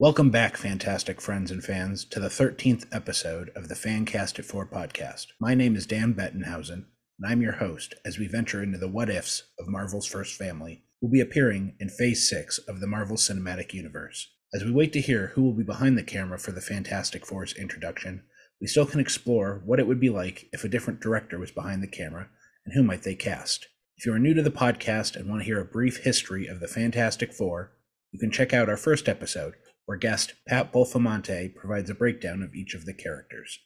Welcome back, fantastic friends and fans, to the 13th episode of the Fan Cast It Four podcast. My name is Dan Bettenhausen, and I'm your host as we venture into the what ifs of Marvel's first family, who will be appearing in Phase 6 of the Marvel Cinematic Universe. As we wait to hear who will be behind the camera for the Fantastic Four's introduction, we still can explore what it would be like if a different director was behind the camera and who might they cast. If you are new to the podcast and want to hear a brief history of the Fantastic Four, you can check out our first episode, where guest Pat Bolfamonte provides a breakdown of each of the characters.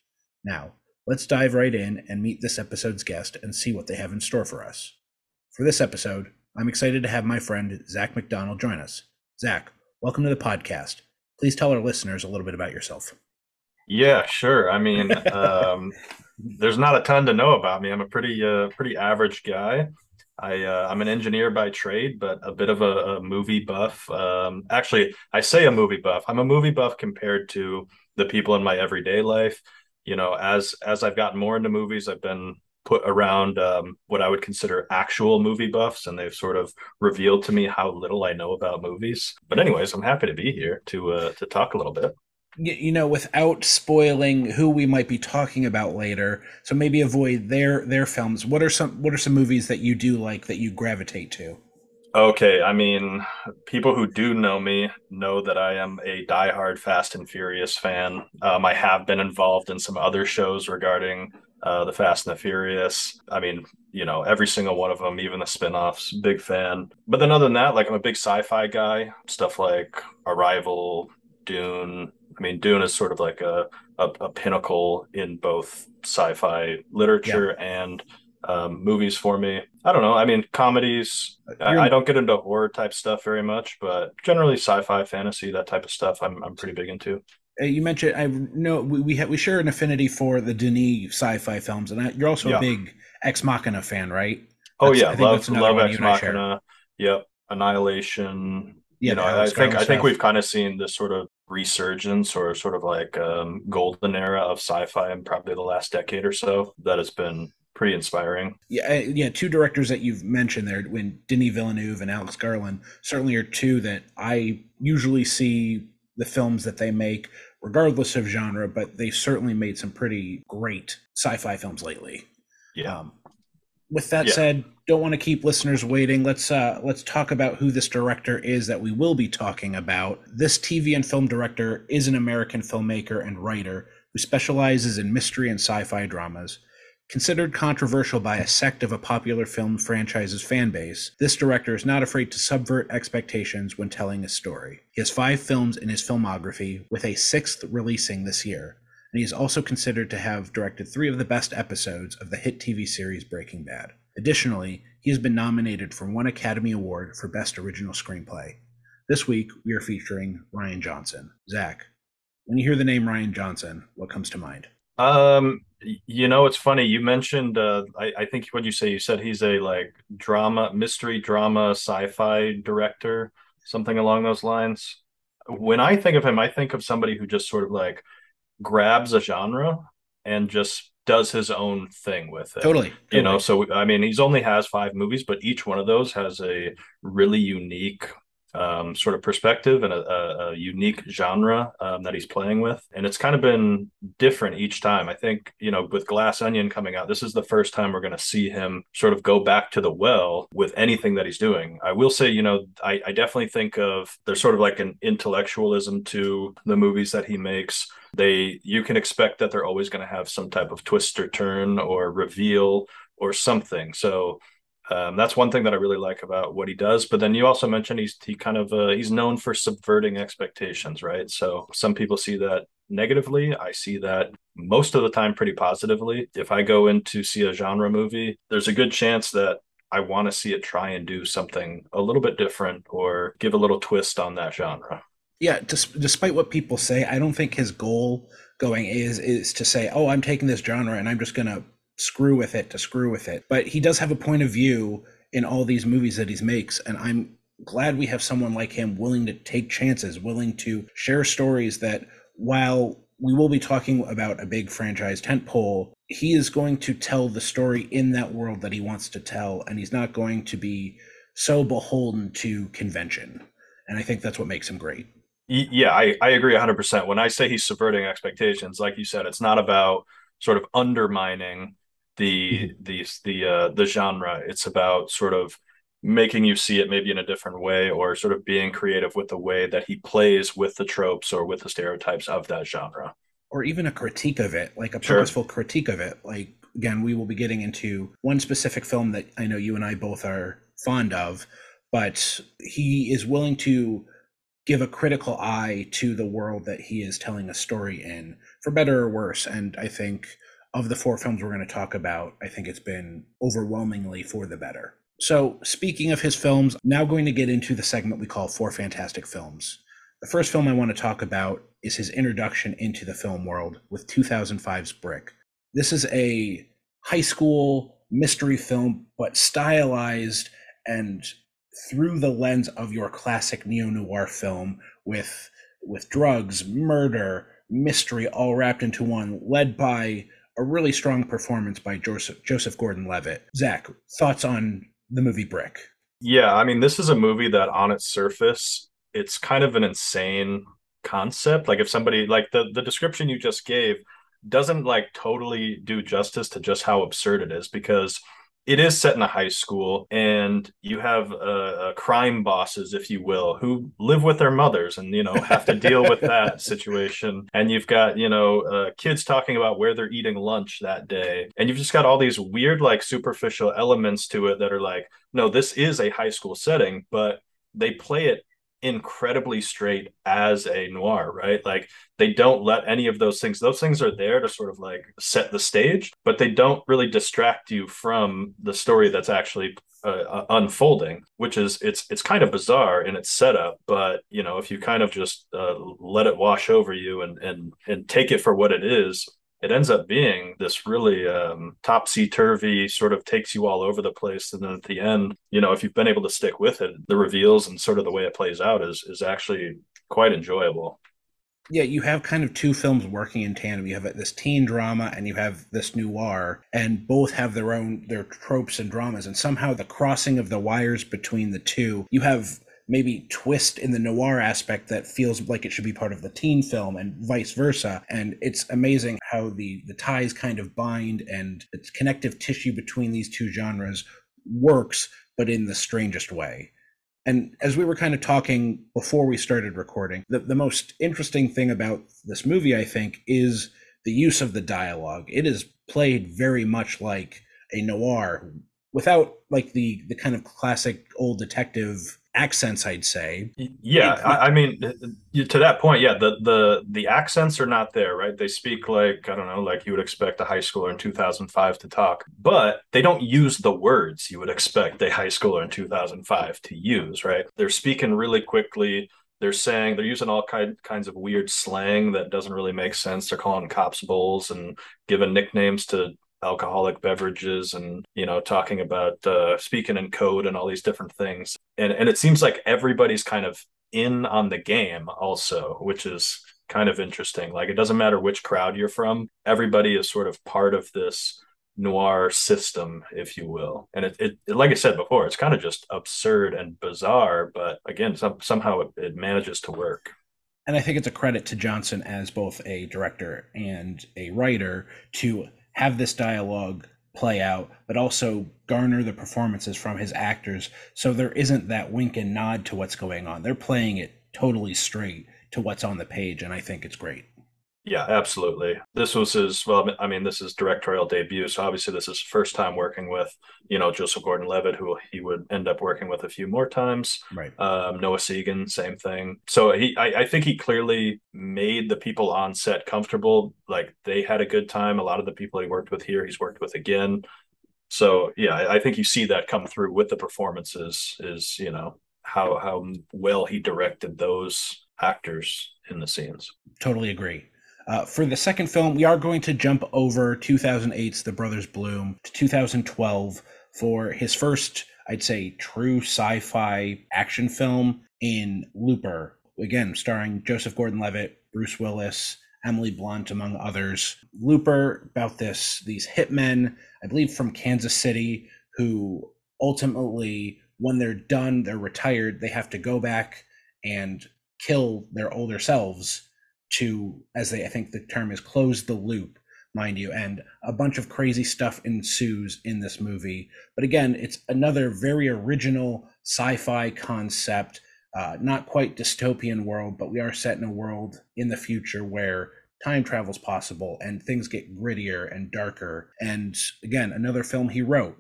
Now, let's dive right in and meet this episode's guest and see what they have in store for us. For this episode, I'm excited to have my friend Zack McDonnell join us. Zack, welcome to the podcast. Please tell our listeners a little bit about yourself. Yeah, sure. I mean, um, there's not a ton to know about me. I'm a pretty, uh, pretty average guy. I uh, I'm an engineer by trade, but a bit of a, a movie buff. Um, actually, I say a movie buff. I'm a movie buff compared to the people in my everyday life. You know, as as I've gotten more into movies, I've been put around um, what I would consider actual movie buffs, and they've sort of revealed to me how little I know about movies. But anyways, I'm happy to be here to uh, to talk a little bit you know without spoiling who we might be talking about later. So maybe avoid their their films. What are some what are some movies that you do like that you gravitate to? Okay i mean people who do know me know that i am a diehard fast and furious fan. Um, i have been involved in some other shows regarding uh, the fast and the furious. I mean you know every single one of them even the spin-offs big fan. But then other than that like i'm a big sci-fi guy. Stuff like arrival dune I mean, Dune is sort of like a, a, a pinnacle in both sci-fi literature yeah. and um, movies for me. I don't know. I mean, comedies. I, I, don't get into horror type stuff very much, but generally sci-fi, fantasy, that type of stuff, I'm I'm pretty big into. Uh, you mentioned I know we we, ha- we share an affinity for the Denis sci-fi films, and I, you're also yeah. a big Ex Machina fan, right? Oh yeah, love love Ex Machina. Yep, Annihilation. You know, I think I think we've kind of seen this sort of resurgence or sort of like um, golden era of sci-fi in probably the last decade or so that has been pretty inspiring. Yeah, yeah. Two directors that you've mentioned there, when Denis Villeneuve and Alex Garland, certainly are two that I usually see the films that they make, regardless of genre. But they certainly made some pretty great sci-fi films lately. Yeah. Um, with that yeah. said, don't want to keep listeners waiting. Let's uh, let's talk about who this director is that we will be talking about. This TV and film director is an American filmmaker and writer who specializes in mystery and sci-fi dramas. Considered controversial by a sect of a popular film franchise's fan base, this director is not afraid to subvert expectations when telling a story. He has five films in his filmography, with a sixth releasing this year and he is also considered to have directed three of the best episodes of the hit TV series Breaking Bad. Additionally, he has been nominated for one Academy Award for Best Original Screenplay. This week, we are featuring Rian Johnson. Zack, when you hear the name Rian Johnson, what comes to mind? Um, you know, it's funny. You mentioned, uh, I, I think what you say, you said he's a like drama, mystery drama, sci-fi director, something along those lines. When I think of him, I think of somebody who just sort of like grabs a genre and just does his own thing with it. Totally. totally. You know, so I mean, he's only has five movies, but each one of those has a really unique um, sort of perspective and a, a, a unique genre um, that he's playing with. And it's kind of been different each time. I think, you know, with Glass Onion coming out, this is the first time we're going to see him sort of go back to the well with anything that he's doing. I will say, you know, I, I definitely think of there's sort of like an intellectualism to the movies that he makes. They, you can expect that they're always going to have some type of twist or turn or reveal or something. So, um, that's one thing that I really like about what he does. But then you also mentioned he's he kind of uh, he's known for subverting expectations, right? So some people see that negatively. I see that most of the time pretty positively. If I go in to see a genre movie, there's a good chance that I want to see it try and do something a little bit different or give a little twist on that genre. Yeah, despite what people say, I don't think his goal going is is to say, "Oh, I'm taking this genre and I'm just going to screw with it to screw with it. But he does have a point of view in all these movies that he makes, and I'm glad we have someone like him willing to take chances, willing to share stories that while we will be talking about a big franchise tentpole, he is going to tell the story in that world that he wants to tell, and he's not going to be so beholden to convention. And I think that's what makes him great. Yeah, I, I agree 100%. When I say he's subverting expectations, like you said, it's not about sort of undermining the mm-hmm. the the uh, the genre. It's about sort of making you see it maybe in a different way or sort of being creative with the way that he plays with the tropes or with the stereotypes of that genre or even a critique of it like a purposeful sure. critique of it like again we will be getting into one specific film that i know you and i both are fond of but he is willing to give a critical eye to the world that he is telling a story in for better or worse and i think of the four films we're going to talk about i think it's been overwhelmingly for the better so, speaking of his films, now going to get into the segment we call Four Fantastic Films. The first film I want to talk about is his introduction into the film world with 2005's Brick. This is a high school mystery film, but stylized and through the lens of your classic neo noir film with with drugs, murder, mystery all wrapped into one, led by a really strong performance by Joseph Joseph Gordon-Levitt. Zack, thoughts on the movie Brick. Yeah, I mean, this is a movie that on its surface, it's kind of an insane concept. Like if somebody like the the description you just gave doesn't like totally do justice to just how absurd it is because it is set in a high school and you have uh, uh, crime bosses if you will who live with their mothers and you know have to deal with that situation. And you've got you know uh, kids talking about where they're eating lunch that day. And you've just got all these weird like superficial elements to it that are like no this is a high school setting but they play it incredibly straight as a noir, right? Like they don't let any of those things, those things are there to sort of like set the stage, but they don't really distract you from the story that's actually uh, uh, unfolding, which is it's it's kind of bizarre in its setup, but you know if you kind of just uh, let it wash over you and and and take it for what it is, it ends up being this really um, topsy turvy sort of takes you all over the place. And then at the end, you know, if you've been able to stick with it, the reveals and sort of the way it plays out is is actually quite enjoyable. Yeah, you have kind of two films working in tandem. You have this teen drama and you have this noir, and both have their own their tropes and dramas. And somehow the crossing of the wires between the two, you have maybe twist in the noir aspect that feels like it should be part of the teen film and vice versa. And it's amazing how the the ties kind of bind and the connective tissue between these two genres works but in the strangest way. And as we were kind of talking before we started recording the, the most interesting thing about this movie i think is the use of the dialogue. It is played very much like a noir without like the the kind of classic old detective accents i'd say. Yeah I, I, mean to that point yeah the the the accents are not there right? They speak like i don't know like you would expect a high schooler in 2005 to talk but they don't use the words you would expect a high schooler in 2005 to use right? They're speaking really quickly. They're saying they're using all kind, kinds of weird slang that doesn't really make sense. They're calling cops bulls and giving nicknames to alcoholic beverages and you know talking about uh, speaking in code and all these different things and and it seems like everybody's kind of in on the game also which is kind of interesting. Like it doesn't matter which crowd you're from everybody is sort of part of this noir system if you will. And it, it, like i said before it's kind of just absurd and bizarre but again some, somehow it, it manages to work. And I think it's a credit to Johnson as both a director and a writer to have this dialogue play out, but also garner the performances from his actors so there isn't that wink and nod to what's going on. They're playing it totally straight to what's on the page, and I think it's great. Yeah, absolutely. This was his well, I mean, this is directorial debut, so obviously this is first time working with, you know, Joseph Gordon-Levitt, who he would end up working with a few more times. Right. Um, Noah Segan, same thing. So he, I, I think he clearly made the people on set comfortable. Like they had a good time. A lot of the people he worked with here, he's worked with again. So yeah, I, I think you see that come through with the performances. Is you know how how well he directed those actors in the scenes. Totally agree. Uh, for the second film, we are going to jump over 2008's The Brothers Bloom to 2012 for his first, I'd say, true sci fi action film in Looper. Again, starring Joseph Gordon Levitt, Bruce Willis, Emily Blunt, among others. Looper, about this, these hitmen, I believe from Kansas City, who ultimately, when they're done, they're retired, they have to go back and kill their older selves to, as they I think the term is, close the loop, mind you, and a bunch of crazy stuff ensues in this movie. But again, it's another very original sci-fi concept. Uh, not quite dystopian world, but we are set in a world in the future where time travel is possible and things get grittier and darker. And again, another film he wrote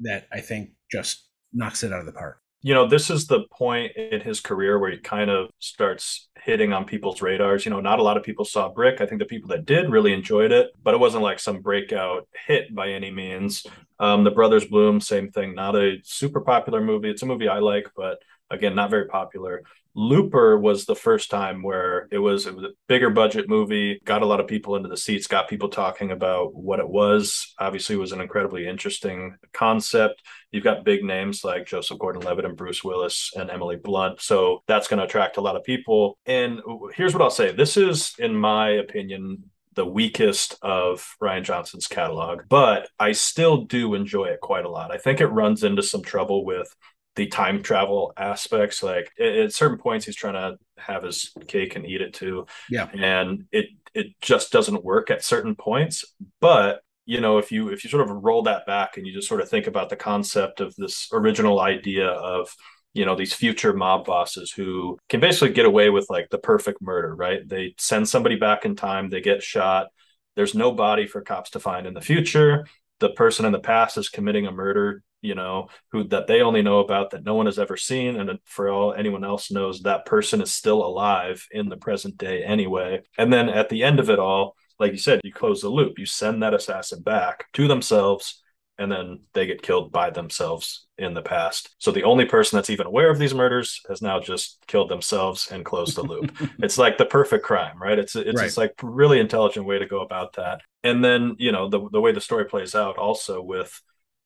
that I think just knocks it out of the park. You know, this is the point in his career where he kind of starts hitting on people's radars. You know, not a lot of people saw Brick. I think the people that did really enjoyed it, but it wasn't like some breakout hit by any means. Um, the Brothers Bloom, same thing. Not a super popular movie. It's a movie I like, but again, not very popular. Looper was the first time where it was it was a bigger budget movie, got a lot of people into the seats, got people talking about what it was. Obviously, it was an incredibly interesting concept. You've got big names like Joseph Gordon-Levitt and Bruce Willis and Emily Blunt, so that's going to attract a lot of people. And here's what I'll say: this is, in my opinion, the weakest of Rian Johnson's catalog, but I still do enjoy it quite a lot. I think it runs into some trouble with the time travel aspects. Like at certain points, he's trying to have his cake and eat it too. Yeah, and it it just doesn't work at certain points. But you know, if you if you sort of roll that back and you just sort of think about the concept of this original idea of you know these future mob bosses who can basically get away with like the perfect murder right they send somebody back in time they get shot there's no body for cops to find in the future the person in the past is committing a murder you know who that they only know about that no one has ever seen and for all anyone else knows that person is still alive in the present day anyway and then at the end of it all like you said you close the loop you send that assassin back to themselves and then they get killed by themselves in the past. So the only person that's even aware of these murders has now just killed themselves and closed the loop. it's like the perfect crime, right? It's it's right. just like really intelligent way to go about that. And then, you know, the the way the story plays out also with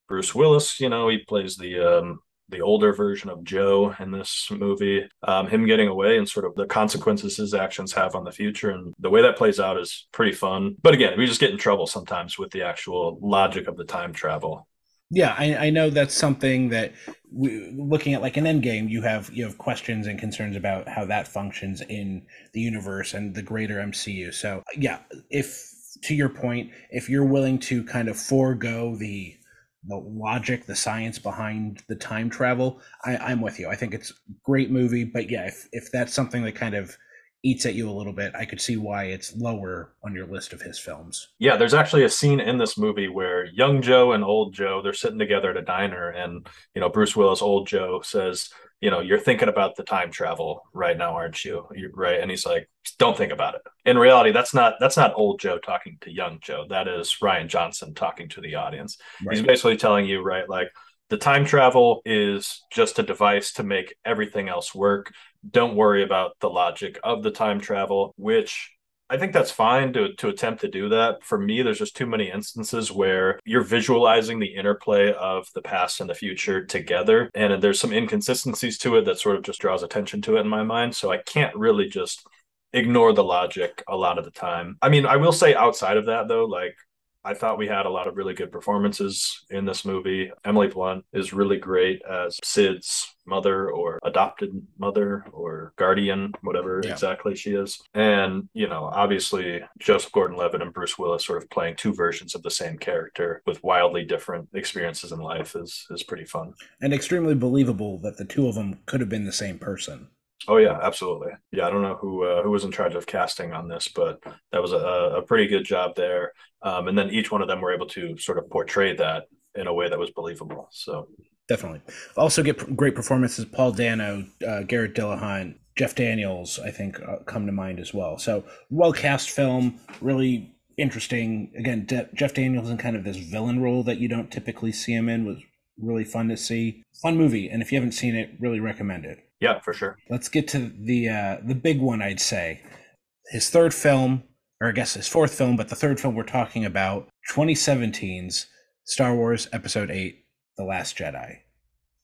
Bruce Willis, you know, he plays the um, the older version of Joe in this movie. Um, him getting away and sort of the consequences his actions have on the future, and the way that plays out is pretty fun. But again, we just get in trouble sometimes with the actual logic of the time travel. Yeah, I, I know that's something that we, looking at like an end game, you have you have questions and concerns about how that functions in the universe and the greater MCU. So yeah, if to your point, if you're willing to kind of forego the the logic, the science behind the time travel, I, I'm with you. I think it's great movie, but yeah, if if that's something that kind of eats at you a little bit, I could see why it's lower on your list of his films. Yeah, there's actually a scene in this movie where young Joe and old Joe they're sitting together at a diner, and you know Bruce Willis, old Joe says, you know, you're thinking about the time travel right now, aren't you? You're, right? And he's like, don't think about it. In reality, that's not that's not old Joe talking to young Joe. That is Rian Johnson talking to the audience. Right. He's basically telling you, right, like the time travel is just a device to make everything else work. Don't worry about the logic of the time travel, which I think that's fine to to attempt to do that. For me, there's just too many instances where you're visualizing the interplay of the past and the future together, and there's some inconsistencies to it that sort of just draws attention to it in my mind. So I can't really just ignore the logic a lot of the time. I mean, I will say outside of that though, like I thought we had a lot of really good performances in this movie. Emily Blunt is really great as Cid's mother or adopted mother or guardian, whatever yeah. exactly she is. And, you know, obviously Joseph Gordon Levitt and Bruce Willis sort of playing two versions of the same character with wildly different experiences in life is is pretty fun. And extremely believable that the two of them could have been the same person. Oh yeah, absolutely. Yeah, I don't know who uh, who was in charge of casting on this, but that was a, a pretty good job there. Um, and then each one of them were able to sort of portray that in a way that was believable. So definitely. Also, get great performances. Paul Dano, uh, Garrett Dillahunt, Jeff Daniels, I think, uh, come to mind as well. So well cast film, really interesting. Again, De- Jeff Daniels in kind of this villain role that you don't typically see him in was really fun to see. Fun movie, and if you haven't seen it, really recommend it. Yeah, for sure. Let's get to the uh, the big one. I'd say his third film, or I guess his fourth film, but the third film we're talking about, 2017's Star Wars Episode Eight: The Last Jedi.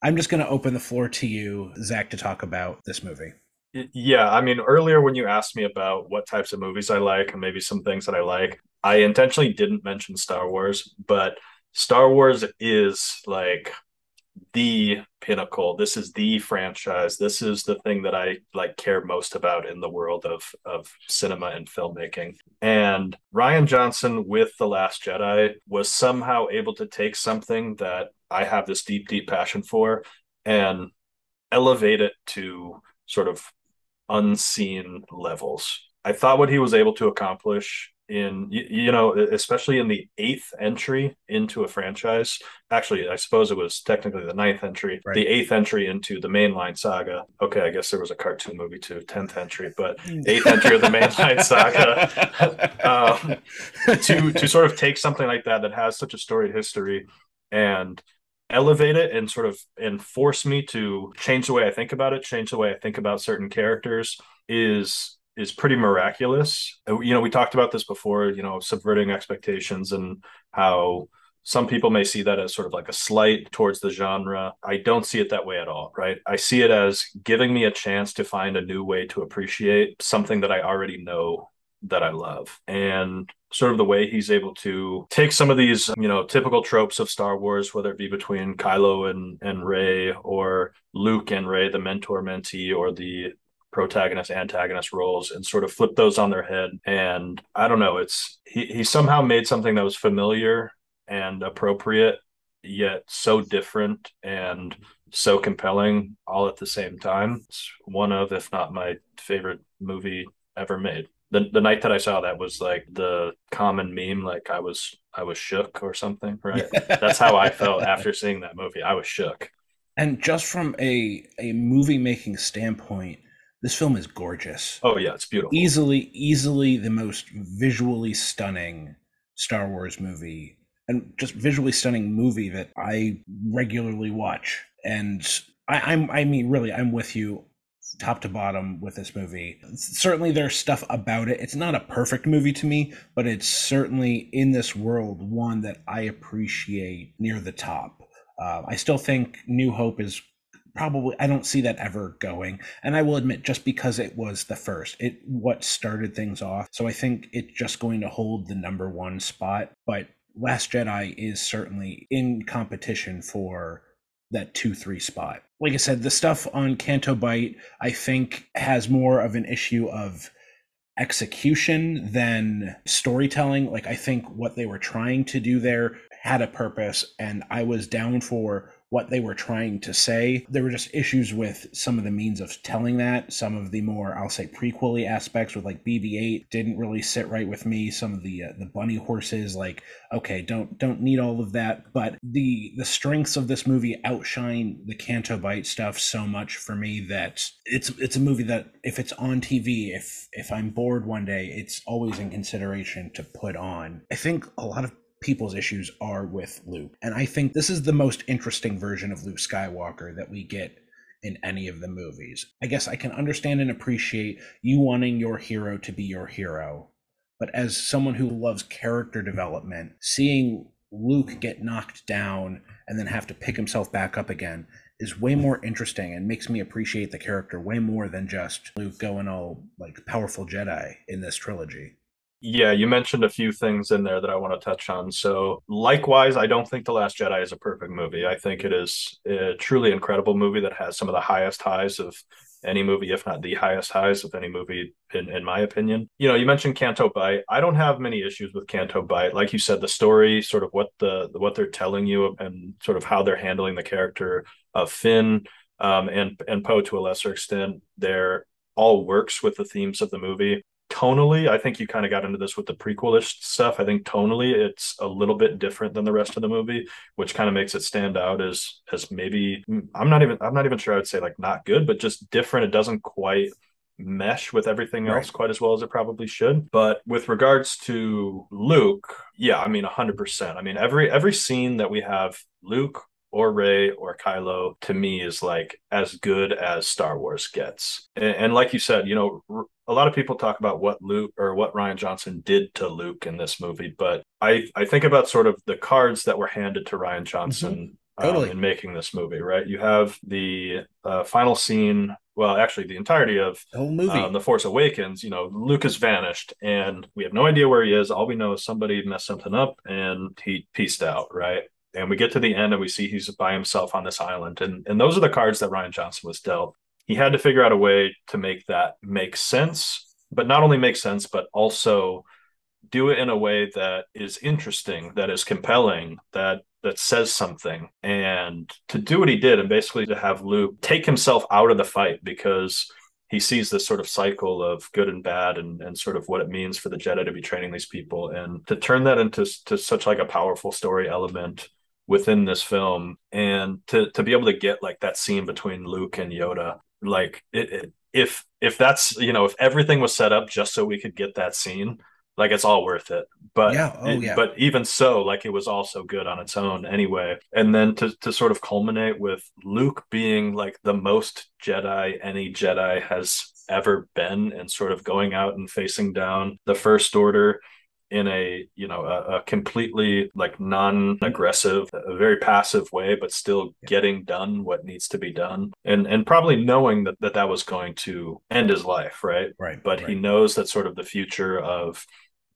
I'm just going to open the floor to you, Zack, to talk about this movie. Yeah, I mean, earlier when you asked me about what types of movies I like and maybe some things that I like, I intentionally didn't mention Star Wars, but Star Wars is like the pinnacle. This is the franchise. This is the thing that I like care most about in the world of of cinema and filmmaking. And Rian Johnson with The Last Jedi was somehow able to take something that I have this deep, deep passion for and elevate it to sort of unseen levels. I thought what he was able to accomplish in you, you, know especially in the eighth entry into a franchise actually i suppose it was technically the ninth entry right. the eighth entry into the mainline saga. Okay i guess there was a cartoon movie too 10th entry but eighth entry of the mainline saga. Um, to to sort of take something like that that has such a storied history and elevate it and sort of and force me to change the way i think about it change the way i think about certain characters is is pretty miraculous. Uh, you know, we talked about this before, you know, subverting expectations and how some people may see that as sort of like a slight towards the genre. I don't see it that way at all, right? I see it as giving me a chance to find a new way to appreciate something that I already know that I love. And sort of the way he's able to take some of these, you know, typical tropes of Star Wars, whether it be between Kylo and and Rey or Luke and Rey, the mentor mentee, or the protagonist antagonist roles and sort of flip those on their head. And i don't know it's he, he somehow made something that was familiar and appropriate yet so different and so compelling all at the same time. It's one of if not my favorite movie ever made. The, the night that i saw that was like the common meme like i was i was shook or something right? That's how i felt after seeing that movie. I was shook. And just from a a movie making standpoint this film is gorgeous. Oh yeah, it's beautiful. Easily, easily the most visually stunning Star Wars movie, and just visually stunning movie that I regularly watch. And I, I'm, I mean, really, I'm with you top to bottom with this movie. Certainly, there's stuff about it. It's not a perfect movie to me, but it's certainly in this world one that I appreciate near the top. Uh, I still think New Hope is probably I don't see that ever going. And I will admit, just because it was the first, it what started things off. So I think it's just going to hold the number one spot. But Last Jedi is certainly in competition for that two three spot. Like I said, the stuff on Canto Bight, I think, has more of an issue of execution than storytelling. Like I think what they were trying to do there had a purpose, and I was down for what they were trying to say. There were just issues with some of the means of telling that. Some of the more, I'll say, prequely aspects with like BB-8 didn't really sit right with me. Some of the uh, the bunny horses, like, okay, don't don't need all of that. But the the strengths of this movie outshine the Canto Bight stuff so much for me that it's it's a movie that if it's on TV, if if I'm bored one day, it's always in consideration to put on. I think a lot of people's issues are with Luke. And I think this is the most interesting version of Luke Skywalker that we get in any of the movies. I guess I can understand and appreciate you wanting your hero to be your hero. But as someone who loves character development, seeing Luke get knocked down and then have to pick himself back up again is way more interesting and makes me appreciate the character way more than just Luke going all like powerful Jedi in this trilogy. Yeah, you mentioned a few things in there that I want to touch on. So, likewise, I don't think The Last Jedi is a perfect movie. I think it is a truly incredible movie that has some of the highest highs of any movie, if not the highest highs of any movie, in, in my opinion. You know, you mentioned Canto Bight. I don't have many issues with Canto Bight. Like you said, the story, sort of what the what they're telling you, and sort of how they're handling the character of Finn um, and and Poe to a lesser extent, they're all works with the themes of the movie tonally, I think you kind of got into this with the prequelish stuff. I think tonally it's a little bit different than the rest of the movie, which kind of makes it stand out as as maybe mm, I'm not even I'm not even sure I would say like not good, but just different. It doesn't quite mesh with everything else right. quite as well as it probably should. But with regards to Luke, yeah, I mean 100%. I mean every every scene that we have Luke or Rey or Kylo to me is like as good as Star Wars gets. And, and, like you said, you know, a lot of people talk about what Luke or what Rian Johnson did to Luke in this movie, but I I think about sort of the cards that were handed to Rian Johnson. Mm-hmm. Totally. Um, in making this movie, right? You have the uh, final scene well, actually, the entirety of the whole movie, um, The Force Awakens, you know, Luke has vanished and we have no idea where he is. All we know is somebody messed something up and he pieced out, right? And we get to the end and we see he's by himself on this island. And, and those are the cards that Rian Johnson was dealt. He had to figure out a way to make that make sense, but not only make sense, but also do it in a way that is interesting, that is compelling, that that says something. And to do what he did and basically to have Luke take himself out of the fight because he sees this sort of cycle of good and bad and, and sort of what it means for the Jedi to be training these people and to turn that into to such like a powerful story element within this film. And to to be able to get like that scene between Luke and Yoda like it, it, if if that's you know if everything was set up just so we could get that scene like it's all worth it. But yeah, oh, yeah. but even so like it was also good on its own anyway. And then to to sort of culminate with luke being like the most jedi any jedi has ever been and sort of going out and facing down the first order in a you know a, a completely like non-aggressive a very passive way but still getting done what needs to be done. And and probably knowing that that, that was going to end his life right? Right but right. he knows that sort of the future of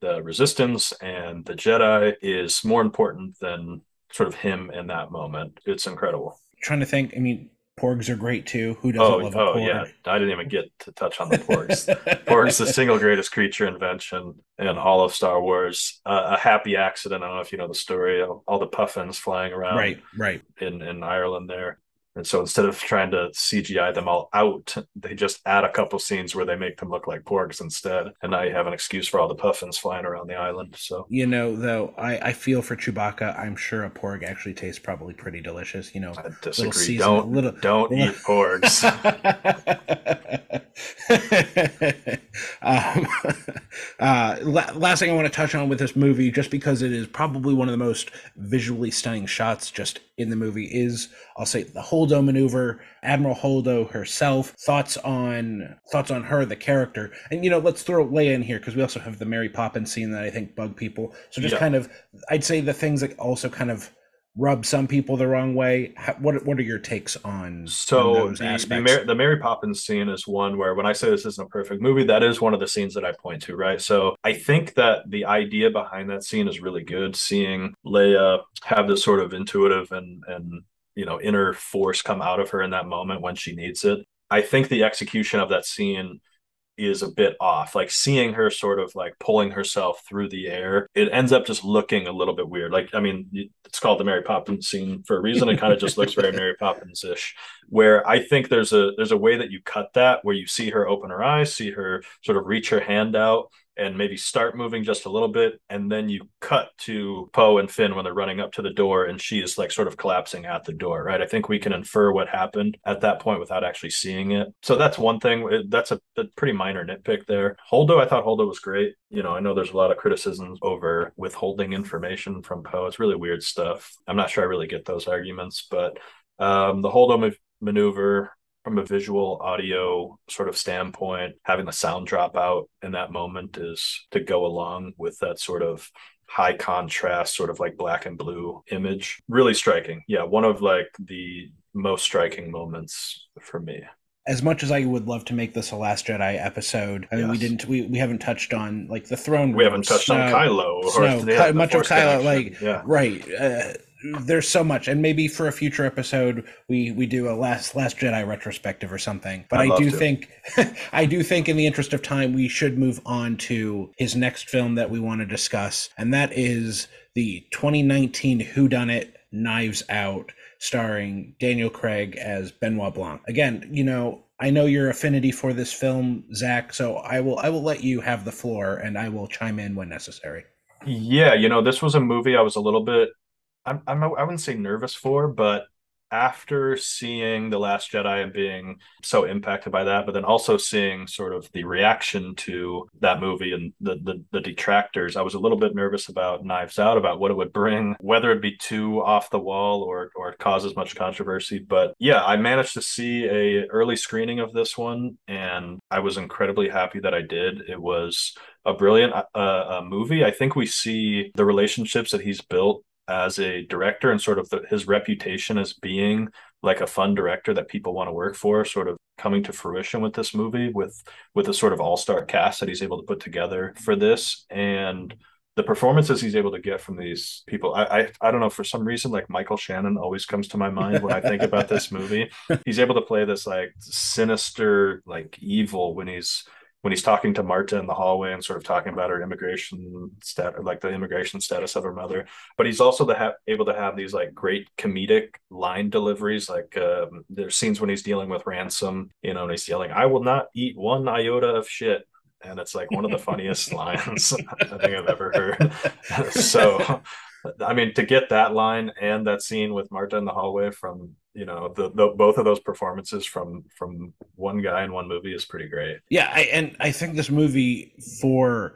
the resistance and the jedi is more important than sort of him in that moment. It's incredible. Trying to think i mean Porgs are great too. Who doesn't oh, love a oh, porg? yeah. I didn't even get to touch on the porgs. porgs, the single greatest creature invention in all of Star Wars. Uh, a happy accident. I don't know if you know the story. Of all the puffins flying around, right, right, in in Ireland there. And so instead of trying to CGI them all out, they just add a couple scenes where they make them look like porgs instead. And now you have an excuse for all the puffins flying around the island. So you know, though, I, I feel for Chewbacca. I'm sure a porg actually tastes probably pretty delicious. You know, I disagree. Season, don't little, don't little... eat porgs. um, uh, last thing I want to touch on with this movie, just because it is probably one of the most visually stunning shots just in the movie, is I'll say the Holdo maneuver, Admiral Holdo herself. Thoughts on thoughts on her, the character, and you know, let's throw Leia in here because we also have the Mary Poppins scene that I think bug people. So just yeah. kind of, I'd say the things that also kind of rub some people the wrong way. How, what what are your takes on so on the, the, Mary, the Mary Poppins scene is one where when I say this isn't a perfect movie, that is one of the scenes that I point to, right? So I think that the idea behind that scene is really good. Seeing Leia have this sort of intuitive and and you know inner force come out of her in that moment when she needs it. I think the execution of that scene is a bit off. Like seeing her sort of like pulling herself through the air, it ends up just looking a little bit weird. Like, I mean, it's called the Mary Poppins scene for a reason. It kind of just looks very Mary Poppins ish. Where I think there's a there's a way that you cut that where you see her open her eyes, see her sort of reach her hand out, and maybe start moving just a little bit and then you cut to poe and finn when they're running up to the door and she is like sort of collapsing at the door right? I think we can infer what happened at that point without actually seeing it. So that's one thing that's a, a pretty minor nitpick there. Holdo i thought holdo was great. You know i know there's a lot of criticisms over withholding information from poe. It's really weird stuff. I'm not sure i really get those arguments but um, the holdo maneuver from a visual audio sort of standpoint, having the sound drop out in that moment is to go along with that sort of high contrast, sort of like black and blue image. Really striking. Yeah, one of like the most striking moments for me as much as I would love to make this a Last Jedi episode, I mean, yes. we didn't, we, we haven't touched on like the throne. We haven't touched Snoke, on Kylo or Snoke, yeah, much of Kylo, connection. like yeah. right. Uh, there's so much and maybe for a future episode we we do a last last jedi retrospective or something but I'd i do to. think i do think in the interest of time we should move on to his next film that we want to discuss and that is the 2019 who done it knives out starring daniel craig as benoit blanc again you know I know your affinity for this film, Zack, so I will I will let you have the floor and I will chime in when necessary. Yeah, you know, this was a movie I was a little bit I'm, I'm I wouldn't say nervous for, but after seeing the last jedi and being so impacted by that but then also seeing sort of the reaction to that movie and the, the, the detractors i was a little bit nervous about knives out about what it would bring whether it'd be too off the wall or or cause as much controversy. But yeah i managed to see a early screening of this one and i was incredibly happy that i did. It was a brilliant uh, uh, movie. I think we see the relationships that he's built as a director and sort of the, his reputation as being like a fun director that people want to work for sort of coming to fruition with this movie with with a sort of all-star cast that he's able to put together for this. And the performances he's able to get from these people I, I i don't know for some reason like michael shannon always comes to my mind when i think about this movie. He's able to play this like sinister like evil when he's when he's talking to Marta in the hallway and sort of talking about her immigration stat, like the immigration status of her mother. But he's also the ha- able to have these like great comedic line deliveries. Like um, there's scenes when he's dealing with ransom, you know, and he's yelling, "I will not eat one iota of shit." And it's like one of the funniest lines I think I've ever heard. so I mean, to get that line and that scene with Marta in the hallway from you know the, the both of those performances from from one guy in one movie is pretty great. Yeah, I, and I think this movie for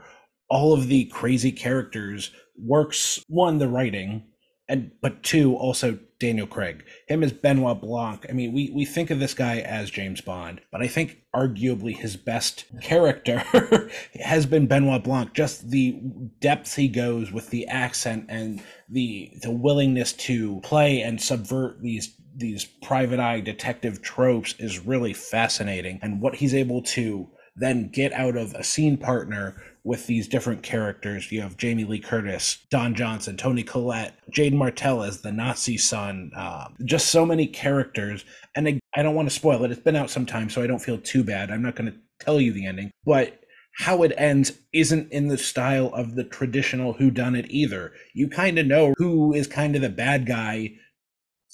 all of the crazy characters works. One, the writing, and but two, also Daniel Craig. Him as Benoit Blanc. I mean, we we think of this guy as James Bond, but I think arguably his best character has been Benoit Blanc. Just the depth he goes with the accent and the the willingness to play and subvert these these private eye detective tropes is really fascinating and what he's able to then get out of a scene partner with these different characters. You have Jamie Lee Curtis, Don Johnson, Toni Collette, Jaeden Martell as the Nazi son. Uh, just so many characters. And I, I don't want to spoil it. It's been out some time, so I don't feel too bad. I'm not going to tell you the ending. But how it ends isn't in the style of the traditional who done it either. You kind of know who is kind of the bad guy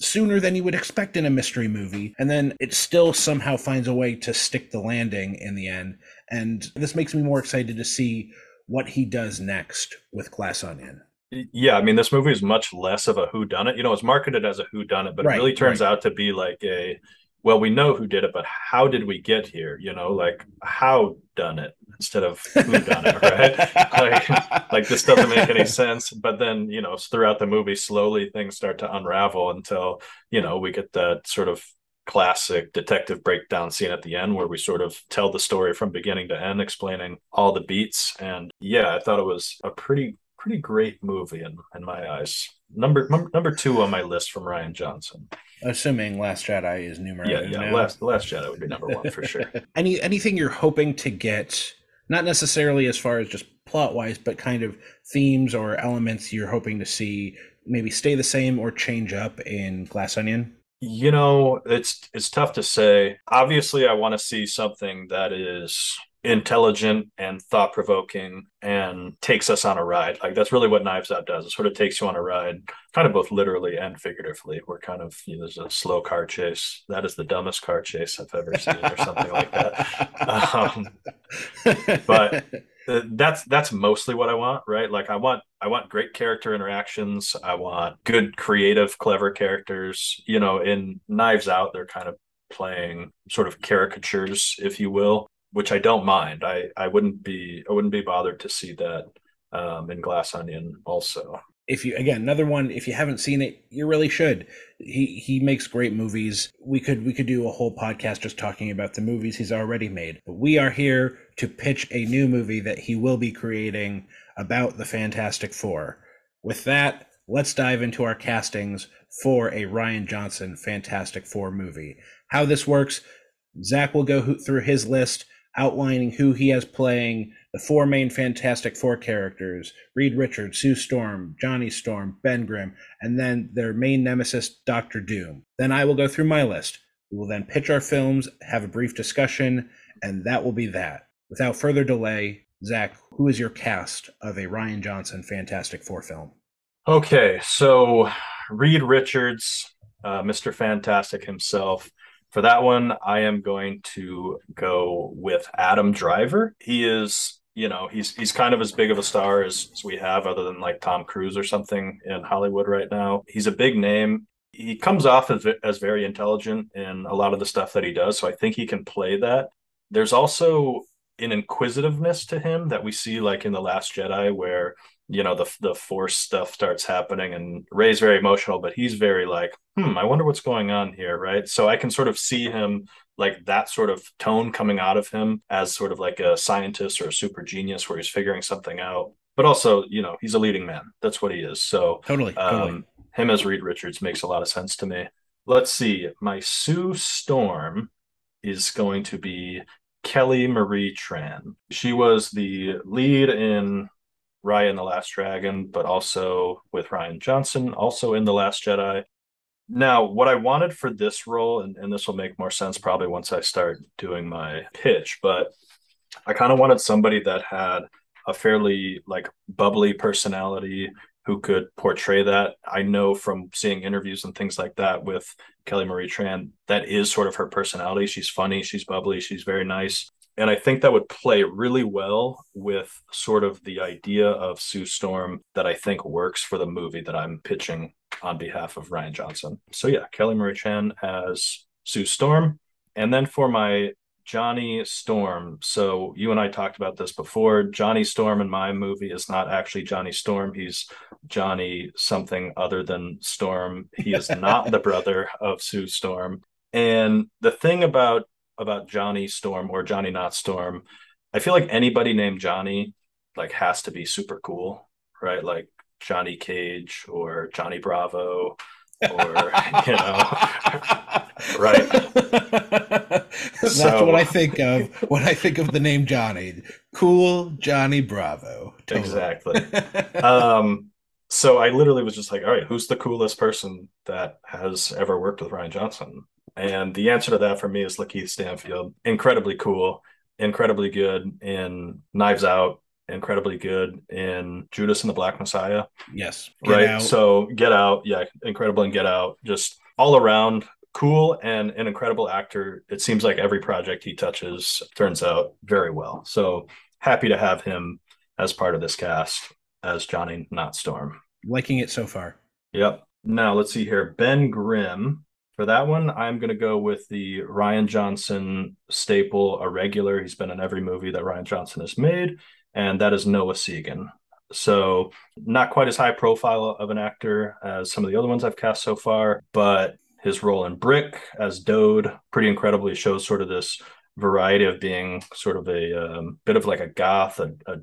sooner than you would expect in a mystery movie. And then it still somehow finds a way to stick the landing in the end. And this makes me more excited to see what he does next with Glass Onion. Yeah, I mean, this movie is much less of a who done it. You know, it's marketed as a who done it, but right, it really turns right. out to be like a well, we know who did it, but how did we get here? You know, like how done it instead of who done it, right? like, like this doesn't make any sense. But then, you know, throughout the movie, slowly things start to unravel until, you know, we get that sort of classic detective breakdown scene at the end where we sort of tell the story from beginning to end, explaining all the beats. And yeah, I thought it was a pretty pretty great movie in, in my eyes. Number number two on my list from Rian Johnson. Assuming Last Jedi is numero yeah, yeah. Now. Last Last Jedi would be number one for sure. Any anything you're hoping to get, not necessarily as far as just plot wise, but kind of themes or elements you're hoping to see maybe stay the same or change up in Glass Onion. You know, it's it's tough to say. Obviously, I want to see something that is intelligent and thought provoking and takes us on a ride. Like that's really what Knives Out does. It sort of takes you on a ride, kind of both literally and figuratively. We're kind of you know, there's a slow car chase. That is the dumbest car chase I've ever seen, or something like that. Um, but uh, that's that's mostly what I want, right? Like I want I want great character interactions. I want good, creative, clever characters. You know, in Knives Out, they're kind of playing sort of caricatures, if you will, which I don't mind. I I wouldn't be I wouldn't be bothered to see that um, in Glass Onion also. If you again another one, if you haven't seen it, you really should. He he makes great movies. We could we could do a whole podcast just talking about the movies he's already made. But we are here to pitch a new movie that he will be creating about the Fantastic Four. With that, let's dive into our castings for a Rian Johnson Fantastic Four movie. How this works, Zack will go through his list outlining who he has playing the four main Fantastic Four characters Reed Richards, Sue Storm, Johnny Storm, Ben Grimm, and then their main nemesis, Doctor Doom. Then I will go through my list. We will then pitch our films, have a brief discussion, and that will be that. Without further delay, Zack, who is your cast of a Rian Johnson Fantastic Four film? Okay, so Reed Richards, uh, Mr. Fantastic himself, for that one, I am going to go with Adam Driver. He is, you know, he's he's kind of as big of a star as, as we have, other than like Tom Cruise or something in Hollywood right now. He's a big name. He comes off as, as very intelligent in a lot of the stuff that he does, so I think he can play that. There's also an inquisitiveness to him that we see like in the Last Jedi, where you know the the force stuff starts happening and Rey's very emotional but he's very like hmm i wonder what's going on here right? So i can sort of see him like that sort of tone coming out of him as sort of like a scientist or a super genius where he's figuring something out. But also you know he's a leading man. That's what he is. So totally, um, totally. him as reed richards makes a lot of sense to me. Let's see. My sue storm is going to be kelly marie tran she was the lead in Raya and the Last Dragon, but also with Rian Johnson, also in The Last Jedi. Now, what I wanted for this role, and, and this will make more sense probably once I start doing my pitch, but I kind of wanted somebody that had a fairly like bubbly personality who could portray that. I know from seeing interviews and things like that with Kelly Marie Tran, that is sort of her personality. She's funny, she's bubbly, she's very nice. And I think that would play really well with sort of the idea of Sue Storm that I think works for the movie that I'm pitching on behalf of Rian Johnson. So yeah, Kelly Marie Tran as Sue Storm. And then for my Johnny Storm. So you and I talked about this before. Johnny Storm in my movie is not actually Johnny Storm. He's Johnny something other than Storm. He is not the brother of Sue Storm. And the thing about about Johnny Storm or Johnny Not Storm, I feel like anybody named Johnny like has to be super cool, right? Like Johnny Cage or Johnny Bravo or you know right that's so, what i think of when i think of the name johnny cool johnny bravo totally. exactly um so i literally was just like all right who's the coolest person that has ever worked with Rian johnson and the answer to that for me is lakeith stanfield incredibly cool incredibly good in knives out incredibly good in Judas and the Black Messiah. Yes. right. Out. So Get Out, yeah, incredible and Get Out. Just all around cool and an incredible actor. It seems like every project he touches turns out very well. So happy to have him as part of this cast as Johnny Not Storm. Liking it so far. Yep. Now let's see here. Ben Grimm. For that one, I'm going to go with the Rian Johnson staple, a regular. He's been in every movie that Rian Johnson has made and that is Noah Segan. So, not quite as high profile of an actor as some of the other ones I've cast so far, but his role in Brick as Dode pretty incredibly shows sort of this variety of being sort of a um, bit of like a goth, a, a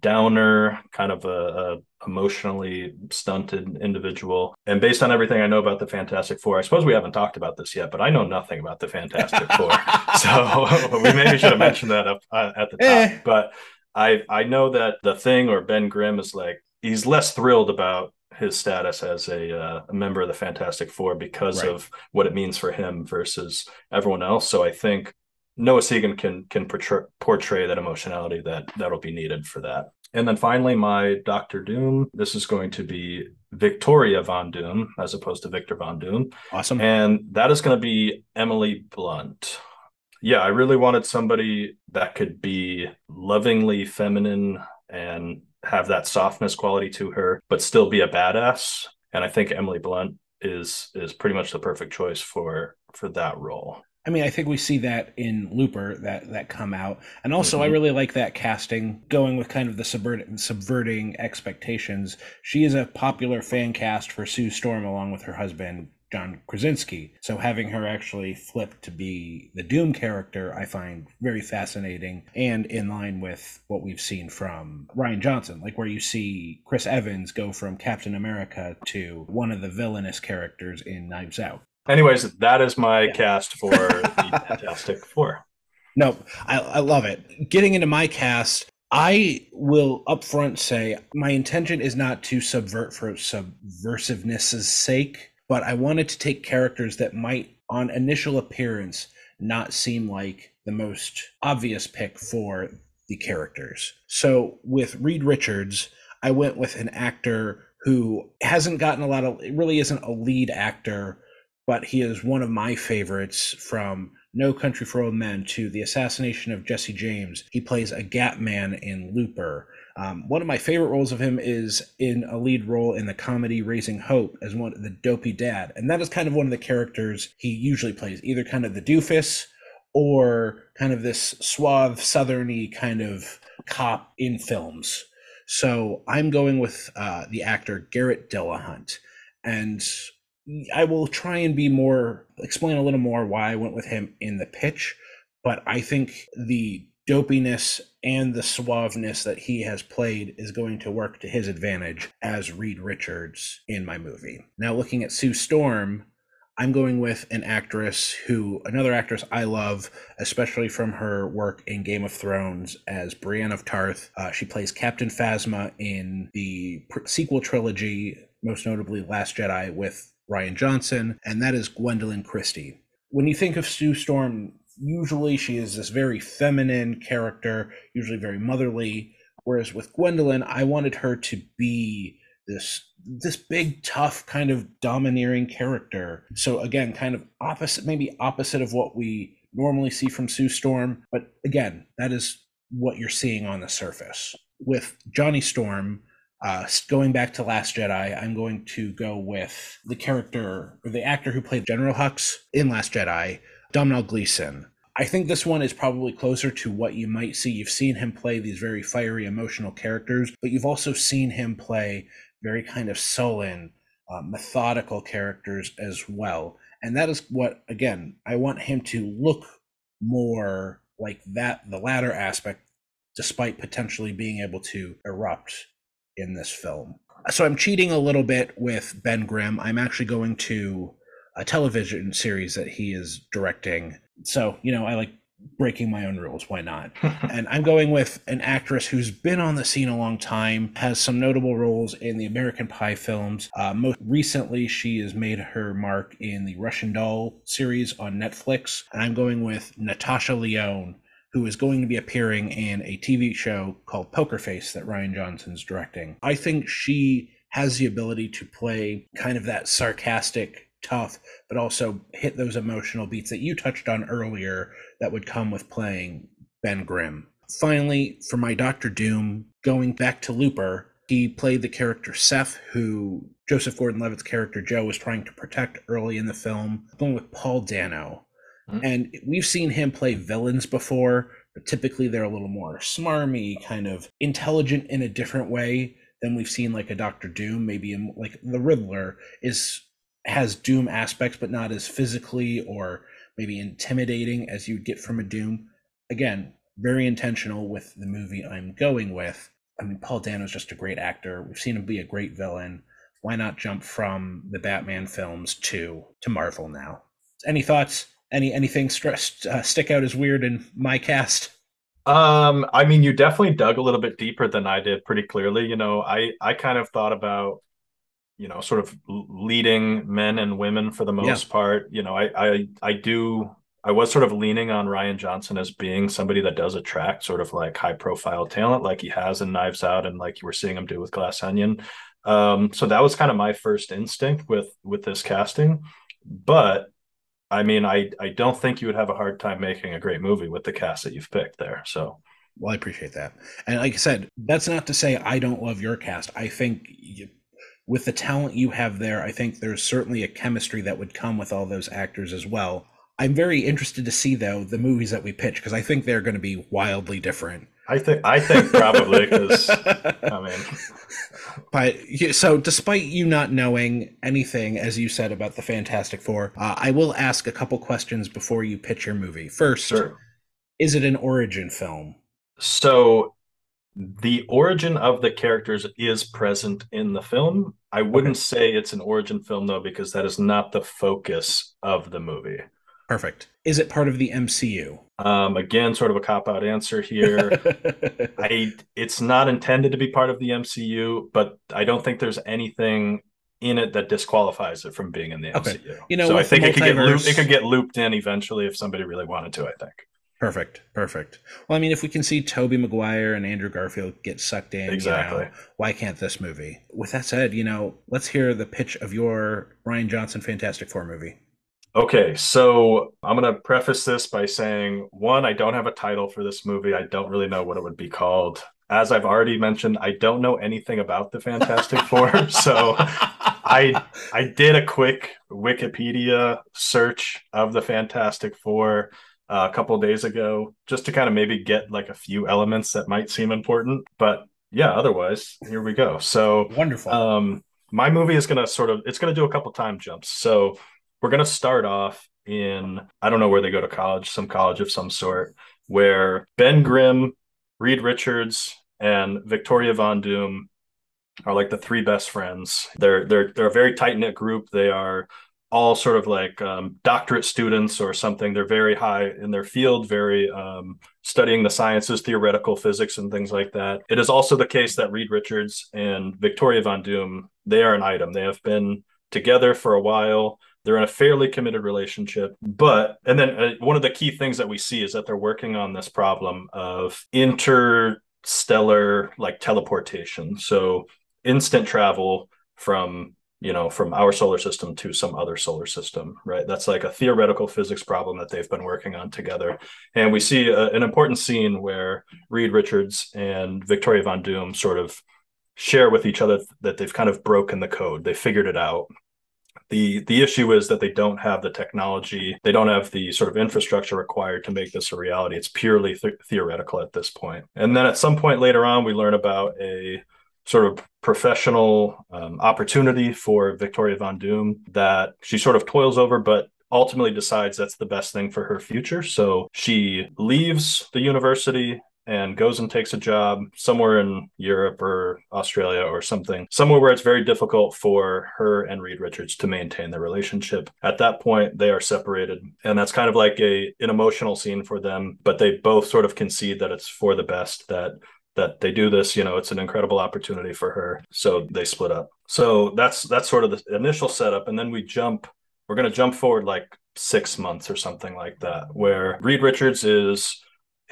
downer, kind of a, a, emotionally stunted individual. And based on everything I know about the Fantastic Four, I suppose we haven't talked about this yet, but I know nothing about the Fantastic Four, so we maybe should have mentioned that up uh, at the top. Eh. But I I know that the thing or Ben Grimm is like he's less thrilled about his status as a, uh, a member of the Fantastic Four because right. of what it means for him versus everyone else. So I think Noah Segan can can portray, portray that emotionality that that'll be needed for that. And then finally, my Doctor Doom. This is going to be Victoria Von Doom as opposed to Victor Von Doom. Awesome. And that is going to be Emily Blunt yeah, I really wanted somebody that could be lovingly feminine and have that softness quality to her, but still be a badass. And I think Emily Blunt is is pretty much the perfect choice for for that role. I mean, I think we see that in Looper that that come out, and also mm-hmm. I really like that casting going with kind of the subvert, subverting expectations. She is a popular fan cast for Sue Storm along with her husband John Krasinski. So having her actually flip to be the Doom character, I find very fascinating and in line with what we've seen from Rian Johnson, like where you see Chris Evans go from Captain America to one of the villainous characters in Knives Out. Anyways, that is my yeah. cast for the Fantastic Four. No, I, I love it. Getting into my cast, I will upfront say my intention is not to subvert for subversiveness' sake but I wanted to take characters that might, on initial appearance, not seem like the most obvious pick for the characters. So with Reed Richards, I went with an actor who hasn't gotten a lot of, really isn't a lead actor, but he is one of my favorites from No Country for Old Men to The Assassination of Jesse James. He plays a Gat Man in Looper. Um, one of my favorite roles of him is in a lead role in the comedy Raising Hope as one of the dopey dad, and that is kind of one of the characters he usually plays, either kind of the doofus or kind of this suave, southerny kind of cop in films. So I'm going with uh, the actor Garret Dillahunt, and I will try and be more explain a little more why I went with him in the pitch. But I think the dopiness and the suaveness that he has played is going to work to his advantage as Reed Richards in my movie. Now, looking at Sue Storm, I'm going with an actress who, another actress I love, especially from her work in Game of Thrones as Brienne of Tarth. Uh, she plays Captain Phasma in the sequel trilogy, most notably Last Jedi with Rian Johnson, and that is Gwendoline Christie. When you think of Sue Storm, usually she is this very feminine character, usually very motherly. Whereas with Gwendoline, I wanted her to be this this big tough kind of domineering character so again kind of opposite maybe opposite of what we normally see from sue storm but again that is what you're seeing on the surface with johnny storm uh, going back to last jedi i'm going to go with the character or the actor who played general hux in last jedi domhnall gleeson I think this one is probably closer to what you might see. You've seen him play these very fiery, emotional characters, but you've also seen him play very kind of sullen, uh, methodical characters as well. And that is what, again, I want him to look more like that, the latter aspect, despite potentially being able to erupt in this film. So I'm cheating a little bit with Ben Grimm. I'm actually going to a television series that he is directing. So, you know, I like breaking my own rules. Why not? and I'm going with an actress who's been on the scene a long time, has some notable roles in the American Pie films. Uh, most recently, she has made her mark in the Russian Doll series on Netflix. And I'm going with Natasha Lyonne, who is going to be appearing in a TV show called Poker Face that Rian Johnson's directing. I think she has the ability to play kind of that sarcastic tough, but also hit those emotional beats that you touched on earlier that would come with playing Ben Grimm. Finally, for my Doctor Doom, going back to Looper, he played the character Seth, who Joseph Gordon Levitt's character Joe was trying to protect early in the film, going with Paul Dano. Mm-hmm. And we've seen him play villains before, but typically they're a little more smarmy, kind of intelligent in a different way than we've seen like a Doctor Doom. Maybe in, like the Riddler is has Doom aspects, but not as physically or maybe intimidating as you'd get from a Doom. Again, very intentional with the movie I'm going with. I mean, Paul Dano's just a great actor. We've seen him be a great villain. Why not jump from the Batman films to to Marvel now? Any thoughts? Any anything stressed uh, stick out as weird in my cast? Um, I mean, you definitely dug a little bit deeper than I did. Pretty clearly, you know, I I kind of thought about you know sort of leading men and women for the most yeah. part you know I, I i do i was sort of leaning on rian johnson as being somebody that does attract sort of like high profile talent like he has in knives out and like you were seeing him do with glass onion um so that was kind of my first instinct with with this casting but i mean i i don't think you would have a hard time making a great movie with the cast that you've picked there so well, I appreciate that. And like I said, that's not to say I don't love your cast. I think you, with the talent you have there, I think there's certainly a chemistry that would come with all those actors as well. I'm very interested to see though the movies that we pitch because I think they're going to be wildly different. I think I think probably because I mean, but so despite you not knowing anything, as you said about the Fantastic Four, uh, I will ask a couple questions before you pitch your movie. First, sure. is it an origin film? So the origin of the characters is present in the film. I wouldn't okay. say it's an origin film though, because that is not the focus of the movie. Perfect. Is it part of the MCU? Um, again, sort of a cop out answer here. I it's not intended to be part of the MCU, but I don't think there's anything in it that disqualifies it from being in the okay. MCU. You know, so I think it could get looped, it could get looped in eventually if somebody really wanted to. I think. Perfect, perfect. Well, I mean, if we can see Tobey Maguire and Andrew Garfield get sucked in, exactly. You know, why can't this movie? With that said, you know, let's hear the pitch of your Rian Johnson Fantastic Four movie. Okay, so I'm going to preface this by saying one, I don't have a title for this movie. I don't really know what it would be called. As I've already mentioned, I don't know anything about the Fantastic Four, so I I did a quick Wikipedia search of the Fantastic Four uh, a couple days ago just to kind of maybe get like a few elements that might seem important. But yeah, otherwise, here we go. So wonderful. Um, my movie is going to sort of it's going to do a couple time jumps. So we're going to start off in I don't know where they go to college, some college of some sort, where Ben Grimm, Reed Richards, and Victoria Von Doom are like the three best friends. They're they're they're a very tight knit group. They are all sort of like um, doctorate students or something. They're very high in their field, very um, studying the sciences, theoretical physics, and things like that. It is also the case that Reed Richards and Victoria Von Doom, they are an item. They have been together for a while. They're in a fairly committed relationship. But, and then uh, one of the key things that we see is that they're working on this problem of interstellar like teleportation. So instant travel from you know from our solar system to some other solar system right that's like a theoretical physics problem that they've been working on together and we see a, an important scene where reed richards and victoria von doom sort of share with each other that they've kind of broken the code they figured it out the the issue is that they don't have the technology they don't have the sort of infrastructure required to make this a reality it's purely th- theoretical at this point and then at some point later on we learn about a sort of professional um, opportunity for Victoria Von Doom that she sort of toils over, but ultimately decides that's the best thing for her future. So she leaves the university and goes and takes a job somewhere in Europe or Australia or something, somewhere where it's very difficult for her and Reed Richards to maintain their relationship. At that point, they are separated, and that's kind of like a an emotional scene for them. But they both sort of concede that it's for the best that that they do this you know it's an incredible opportunity for her so they split up so that's that's sort of the initial setup and then we jump we're going to jump forward like six months or something like that where reed richards is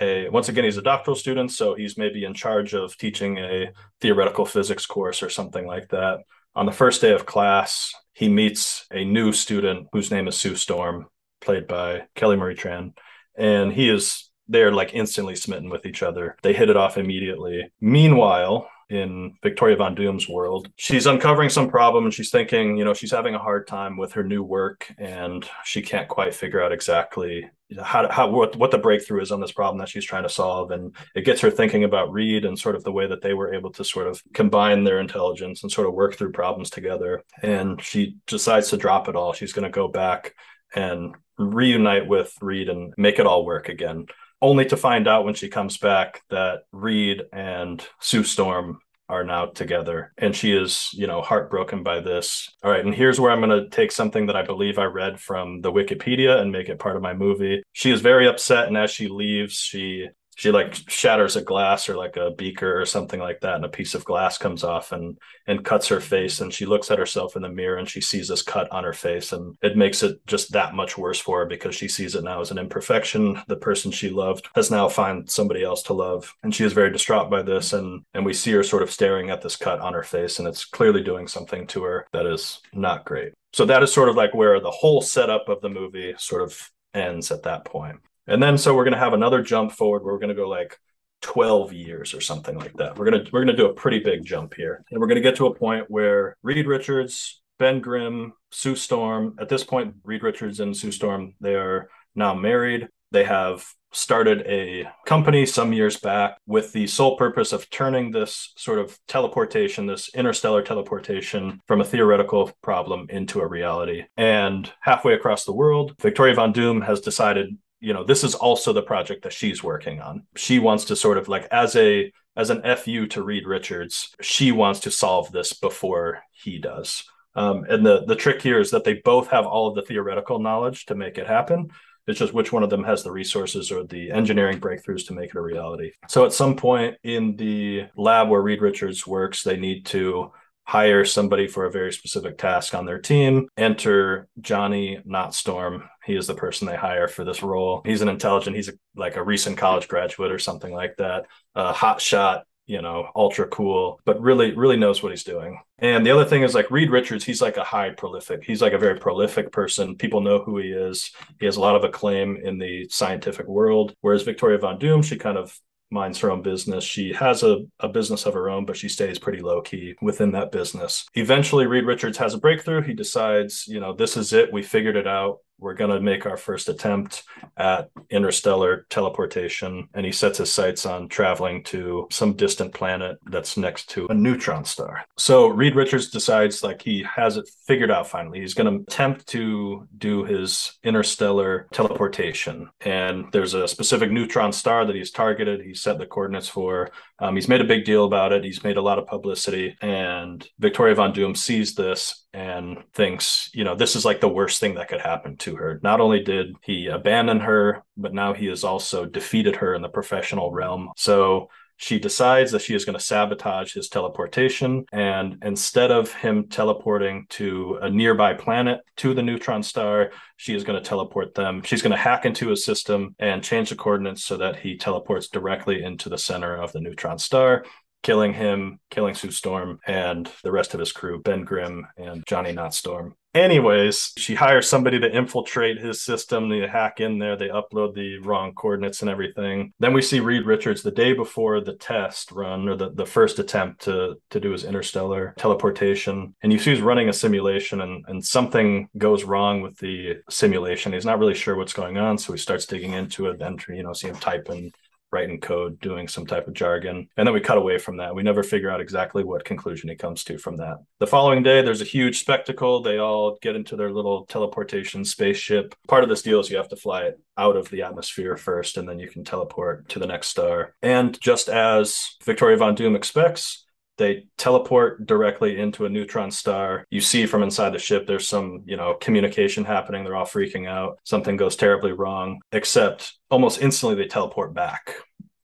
a once again he's a doctoral student so he's maybe in charge of teaching a theoretical physics course or something like that on the first day of class he meets a new student whose name is sue storm played by kelly marie tran and he is they're like instantly smitten with each other. They hit it off immediately. Meanwhile, in Victoria Von Doom's world, she's uncovering some problem and she's thinking, you know, she's having a hard time with her new work and she can't quite figure out exactly how, how what, what the breakthrough is on this problem that she's trying to solve. And it gets her thinking about Reed and sort of the way that they were able to sort of combine their intelligence and sort of work through problems together. And she decides to drop it all. She's going to go back and reunite with Reed and make it all work again only to find out when she comes back that Reed and Sue Storm are now together. And she is you know heartbroken by this. All right and here's where i'm going to take something that i believe i read from the wikipedia and make it part of my movie. She is very upset and as she leaves she she like shatters a glass or like a beaker or something like that and a piece of glass comes off and and cuts her face and she looks at herself in the mirror and she sees this cut on her face and it makes it just that much worse for her because she sees it now as an imperfection. The person she loved has now found somebody else to love and she is very distraught by this and and we see her sort of staring at this cut on her face and it's clearly doing something to her that is not great. So that is sort of like where the whole setup of the movie sort of ends at that point and then so we're going to have another jump forward where we're going to go like 12 years or something like that. We're going to we're going to do a pretty big jump here. And we're going to get to a point where Reed Richards, Ben Grimm, Sue Storm, at this point Reed Richards and Sue Storm, they are now married. They have started a company some years back with the sole purpose of turning this sort of teleportation, this interstellar teleportation from a theoretical problem into a reality. And halfway across the world, Victoria Von Doom has decided you know this is also the project that she's working on. She wants to sort of like as a as an fu to reed richards she wants to solve this before he does. Um, and the the trick here is that they both have all of the theoretical knowledge to make it happen. It's just which one of them has the resources or the engineering breakthroughs to make it a reality. So at some point in the lab where reed richards works they need to hire somebody for a very specific task on their team. Enter Johnny Notstorm. He is the person they hire for this role. He's an intelligent, he's a, like a recent college graduate or something like that, a hot shot you know, ultra cool, but really, really knows what he's doing. And the other thing is like Reed Richards, he's like a high prolific. He's like a very prolific person. People know who he is. He has a lot of acclaim in the scientific world. Whereas Victoria Von Doom, she kind of minds her own business. She has a, a business of her own, but she stays pretty low key within that business. Eventually, Reed Richards has a breakthrough. He decides, you know, this is it. We figured it out we're going to make our first attempt at interstellar teleportation. And he sets his sights on traveling to some distant planet that's next to a neutron star. So Reed Richards decides like he has it figured out finally. He's going to attempt to do his interstellar teleportation. And there's a specific neutron star that he's targeted. He's set the coordinates for. Um, he's made a big deal about it. He's made a lot of publicity. And Victoria Von Doom sees this and thinks, you know, this is like the worst thing that could happen to her. Not only did he abandon her, but now he has also defeated her in the professional realm. So she decides that she is going to sabotage his teleportation. And instead of him teleporting to a nearby planet to the neutron star, she is going to teleport them. She's going to hack into his system and change the coordinates so that he teleports directly into the center of the neutron star killing him, killing Sue Storm, and the rest of his crew, Ben Grimm and Johnny Not Storm. Anyways, she hires somebody to infiltrate his system. They hack in there, they upload the wrong coordinates and everything. Then we see Reed Richards the day before the test run or the, the first attempt to, to do his interstellar teleportation. And you see he's running a simulation and, and something goes wrong with the simulation. He's not really sure what's going on. So he starts digging into it. Then, you know, see him type in writing code, doing some type of jargon. And then we cut away from that. We never figure out exactly what conclusion he comes to from that. The following day, there's a huge spectacle. They all get into their little teleportation spaceship. Part of this deal is you have to fly it out of the atmosphere first, and then you can teleport to the next star. And just as Victoria Von Doom expects, they teleport directly into a neutron star. You see from inside the ship, there's some, you know, communication happening. They're all freaking out. Something goes terribly wrong, except almost instantly they teleport back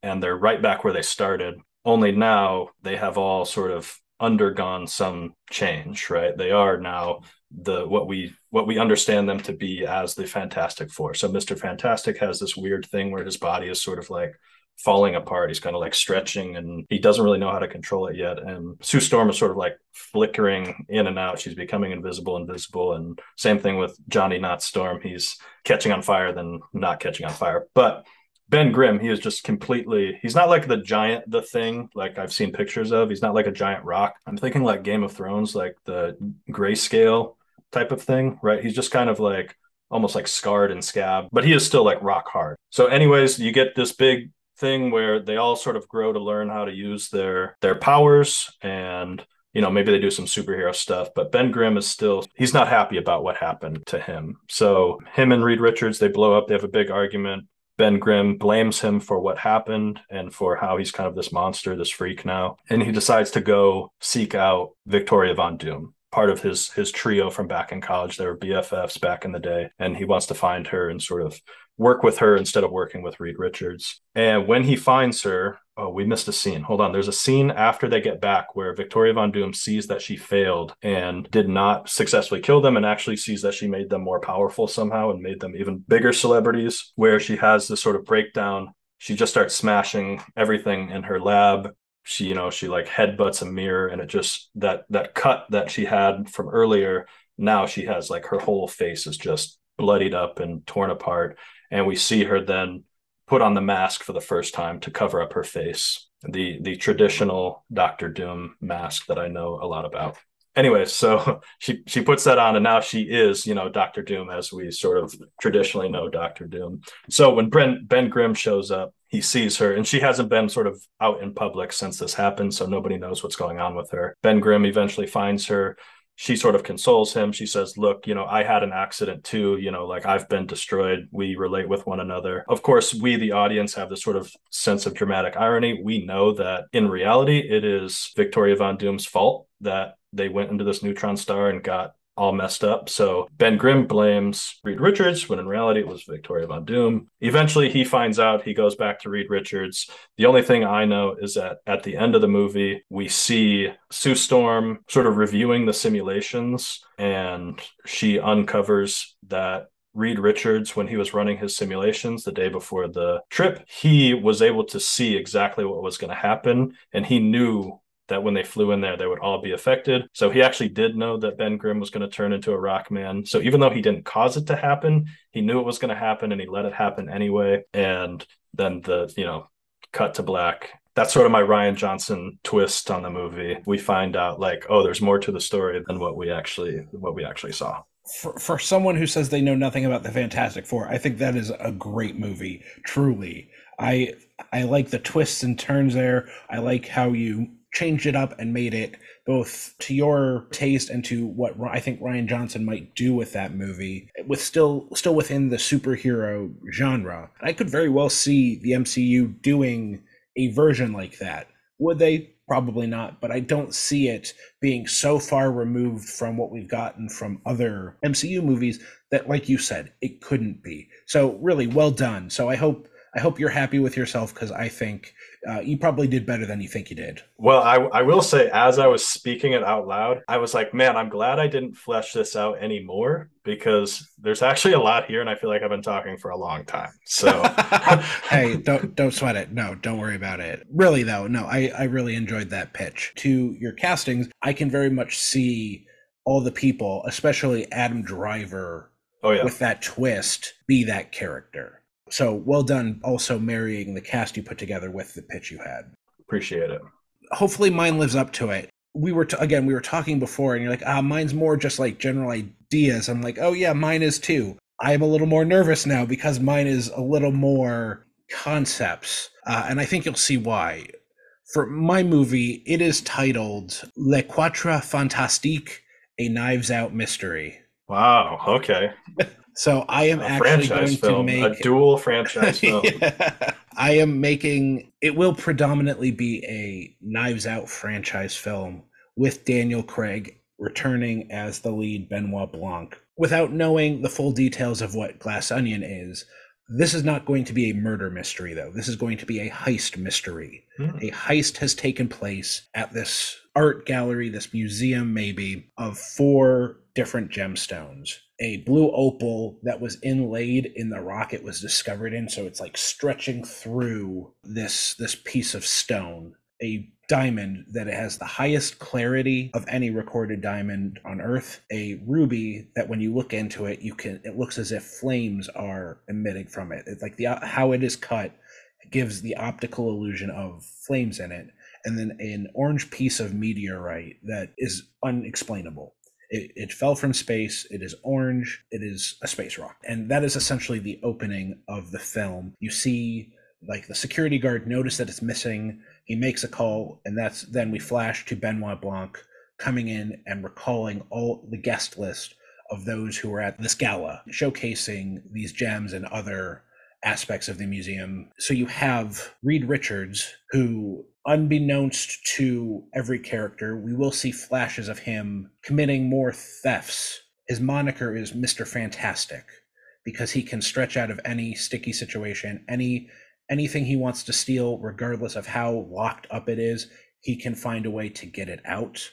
and they're right back where they started. Only now they have all sort of undergone some change, right? They are now the what we what we understand them to be as the Fantastic Four. So Mr. Fantastic has this weird thing where his body is sort of like falling apart. He's kind of like stretching and he doesn't really know how to control it yet. And Sue Storm is sort of like flickering in and out. She's becoming invisible, invisible. And same thing with Johnny Not Storm. He's catching on fire, then not catching on fire. But Ben Grimm, he is just completely, he's not like the giant, the thing like I've seen pictures of. He's not like a giant rock. I'm thinking like Game of Thrones, like the grayscale type of thing, right? He's just kind of like almost like scarred and scabbed, but he is still like rock hard. So, anyways, you get this big thing where they all sort of grow to learn how to use their their powers and you know maybe they do some superhero stuff but ben grimm is still he's not happy about what happened to him so him and reed richards they blow up they have a big argument ben grimm blames him for what happened and for how he's kind of this monster this freak now and he decides to go seek out victoria von doom part of his his trio from back in college they were bffs back in the day and he wants to find her and sort of work with her instead of working with Reed Richards. And when he finds her, oh, we missed a scene. Hold on. There's a scene after they get back where Victoria Von Doom sees that she failed and did not successfully kill them and actually sees that she made them more powerful somehow and made them even bigger celebrities, where she has this sort of breakdown. She just starts smashing everything in her lab she you know she like headbutts a mirror and it just that that cut that she had from earlier now she has like her whole face is just bloodied up and torn apart and we see her then put on the mask for the first time to cover up her face. The the traditional doctor doom mask that i know a lot about. Anyway so she she puts that on and now she is you know dr doom as we sort of traditionally know dr doom. So when ben ben grimm shows up he sees her and she hasn't been sort of out in public since this happened so nobody knows what's going on with her. Ben grimm eventually finds her she sort of consoles him. She says, Look, you know, I had an accident too. You know, like I've been destroyed. We relate with one another. Of course, we, the audience, have this sort of sense of dramatic irony. We know that in reality, it is Victoria Von Doom's fault that they went into this neutron star and got all messed up. So Ben Grimm blames Reed Richards when in reality it was Victoria Von Doom. Eventually he finds out, he goes back to Reed Richards. The only thing I know is that at the end of the movie, we see Sue Storm sort of reviewing the simulations and she uncovers that Reed Richards, when he was running his simulations the day before the trip, he was able to see exactly what was going to happen. And he knew that when they flew in there, they would all be affected. So he actually did know that Ben Grimm was going to turn into a rock man. So even though he didn't cause it to happen, he knew it was going to happen and he let it happen anyway. And then the, you know, cut to black. That's sort of my Rian Johnson twist on the movie. We find out like, oh, there's more to the story than what we actually what we actually saw. For, for someone who says they know nothing about the Fantastic Four, I think that is a great movie. Truly, I I like the twists and turns there. I like how you changed it up and made it both to your taste and to what I think Rian Johnson might do with that movie, with still still within the superhero genre. I could very well see the MCU doing a version like that. Would they? Probably not, but I don't see it being so far removed from what we've gotten from other MCU movies that, like you said, it couldn't be. So, really, well done. So, I hope I hope you're happy with yourself because I think uh, you probably did better than you think you did. Well, I, I will say, as I was speaking it out loud, I was like, man, I'm glad I didn't flesh this out anymore because there's actually a lot here, and I feel like I've been talking for a long time. So, hey, don't don't sweat it. No, don't worry about it. Really, though, no, I I really enjoyed that pitch to your castings. I can very much see all the people, especially Adam Driver, oh yeah, with that twist, be that character so well done also marrying the cast you put together with the pitch you had. Appreciate it. Hopefully mine lives up to it. We were t- again, we were talking before and you're like, "Ah, mine's more just like general ideas." I'm like, "Oh yeah, mine is too." I am a little more nervous now because mine is a little more concepts. Uh, and I think you'll see why. For my movie, it is titled Le Quatre Fantastique, a Knives Out Mystery. Wow. Okay. So I am a actually going film, to make a dual franchise film. yeah. I am making it will predominantly be a Knives Out franchise film with Daniel Craig returning as the lead Benoit Blanc. Without knowing the full details of what Glass Onion is, this is not going to be a murder mystery though. This is going to be a heist mystery. Hmm. A heist has taken place at this art gallery, this museum maybe of four different gemstones a blue opal that was inlaid in the rock it was discovered in. So it's like stretching through this this piece of stone a diamond that has the highest clarity of any recorded diamond on earth a ruby that when you look into it you can it looks as if flames are emitting from it. It's like the uh, how it is cut gives the optical illusion of flames in it. And then an orange piece of meteorite that is unexplainable it, it fell from space. It is orange. It is a space rock. And that is essentially the opening of the film. You see, like, the security guard notice that it's missing. He makes a call, and that's then we flash to Benoit Blanc coming in and recalling all the guest list of those who were at this gala, showcasing these gems and other aspects of the museum. So you have Reed Richards, who unbeknownst to every character, we will see flashes of him committing more thefts. His moniker is Mr. Fantastic because he can stretch out of any sticky situation, any anything he wants to steal regardless of how locked up it is, he can find a way to get it out.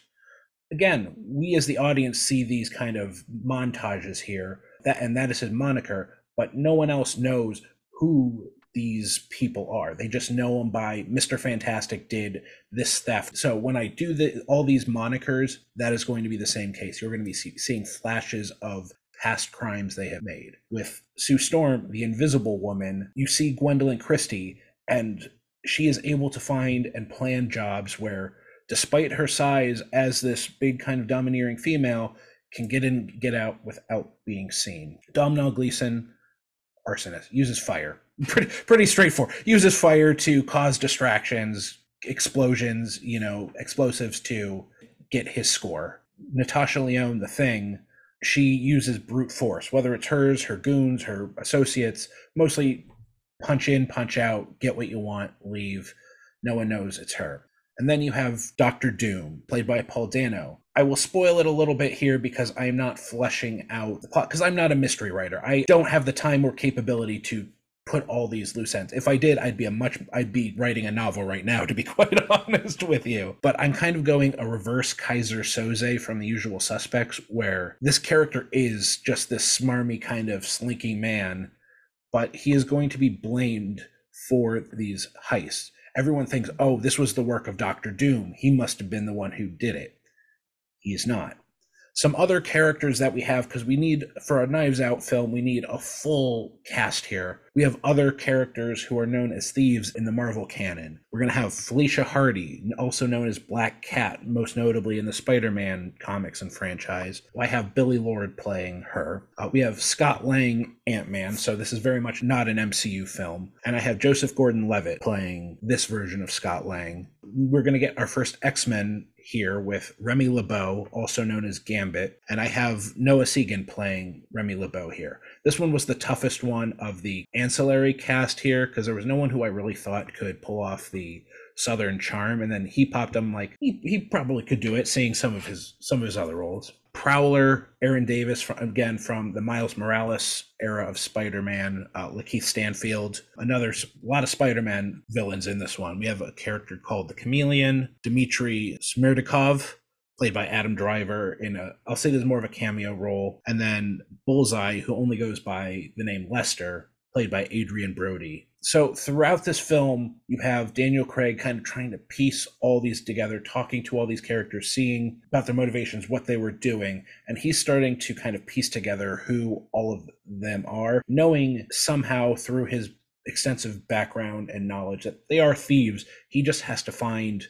Again, we as the audience see these kind of montages here, that and that is his moniker, but no one else knows who these people are. They just know them by Mr. Fantastic did this theft. So when I do the, all these monikers, that is going to be the same case. You're going to be see, seeing flashes of past crimes they have made. With Sue Storm, the invisible woman, you see Gwendoline Christie, and she is able to find and plan jobs where, despite her size as this big kind of domineering female, can get in, get out without being seen. Domhnall Gleeson, arsonist, uses fire pretty pretty straightforward. Uses fire to cause distractions, explosions, you know, explosives to get his score. Natasha Lyonne, the thing, she uses brute force, whether it's hers, her goons, her associates, mostly punch in, punch out, get what you want, leave. No one knows it's her. And then you have Doctor Doom, played by Paul Dano. I will spoil it a little bit here because I am not fleshing out the plot, because I'm not a mystery writer. I don't have the time or capability to put all these loose ends. If I did, I'd be a much I'd be writing a novel right now to be quite honest with you. But I'm kind of going a reverse Kaiser Söze from the usual suspects where this character is just this smarmy kind of slinky man, but he is going to be blamed for these heists. Everyone thinks, "Oh, this was the work of Doctor Doom. He must have been the one who did it." He's not some other characters that we have because we need for a knives out film we need a full cast here. We have other characters who are known as thieves in the marvel canon. We're going to have felicia hardy also known as black cat most notably in the spider-man comics and franchise. I have billie lourd playing her. Uh, we have scott lang ant-man so this is very much not an mcu film. And i have joseph gordon-levitt playing this version of scott lang. We're going to get our first x-men here with Remy LeBeau, also known as Gambit, and I have Noah Segan playing Remy LeBeau here. This one was the toughest one of the ancillary cast here because there was no one who I really thought could pull off the southern charm and then he popped up like he, he probably could do it seeing some of his some of his other roles prowler aaron davis from, again from the miles morales era of spider-man uh, lakeith stanfield another a lot of spider-man villains in this one we have a character called the chameleon dmitry smerdyakov played by Adam Driver in a I'll say there's more of a cameo role, and then Bullseye, who only goes by the name Lester, played by Adrien Brody. So throughout this film, you have Daniel Craig kind of trying to piece all these together, talking to all these characters, seeing about their motivations, what they were doing, and he's starting to kind of piece together who all of them are, knowing somehow through his extensive background and knowledge that they are thieves. He just has to find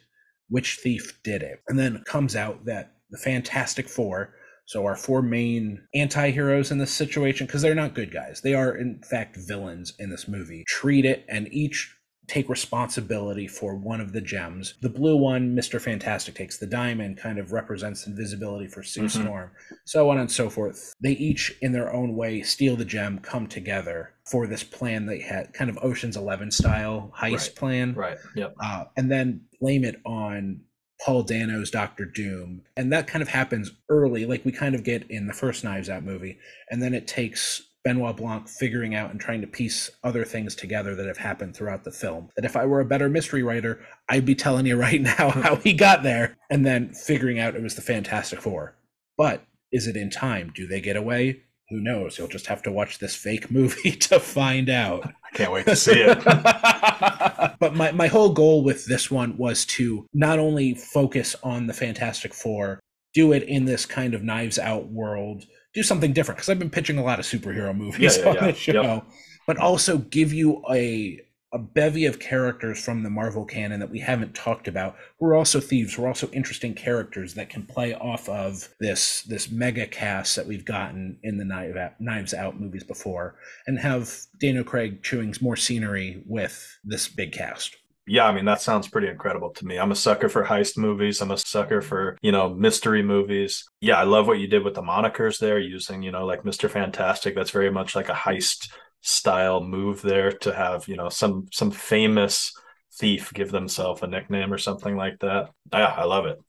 which thief did it. And then it comes out that the Fantastic Four, so our four main anti-heroes in this situation, because they're not good guys. They are in fact villains in this movie. Treat it and each take responsibility for one of the gems. The blue one, Mr. Fantastic takes the diamond, kind of represents invisibility for Sue mm-hmm. Storm, so on and so forth. They each, in their own way, steal the gem, come together for this plan they had, kind of Ocean's Eleven style heist right. plan. Right. Yep. Uh, and then blame it on Paul Dano's Doctor Doom. And that kind of happens early, like we kind of get in the first Knives Out movie. And then it takes Benoit Blanc figuring out and trying to piece other things together that have happened throughout the film. That if I were a better mystery writer, I'd be telling you right now how he got there and then figuring out it was the Fantastic Four. But is it in time? Do they get away? Who knows? You'll just have to watch this fake movie to find out. I can't wait to see it. but my, my whole goal with this one was to not only focus on the Fantastic Four, do it in this kind of knives out world, do something different. Because I've been pitching a lot of superhero movies yeah, yeah, on yeah. the show, yep. but also give you a a bevy of characters from the Marvel canon that we haven't talked about who are also thieves, who are also interesting characters that can play off of this this mega cast that we've gotten in the Knives Out movies before, and have Daniel Craig chewing more scenery with this big cast. Yeah, I mean that sounds pretty incredible to me. I'm a sucker for heist movies. I'm a sucker for, you know, mystery movies. Yeah, I love what you did with the monikers there using, you know, like Mr. Fantastic. That's very much like a heist style move there to have you know some some famous thief give themselves a nickname or something like that. Yeah, I love it.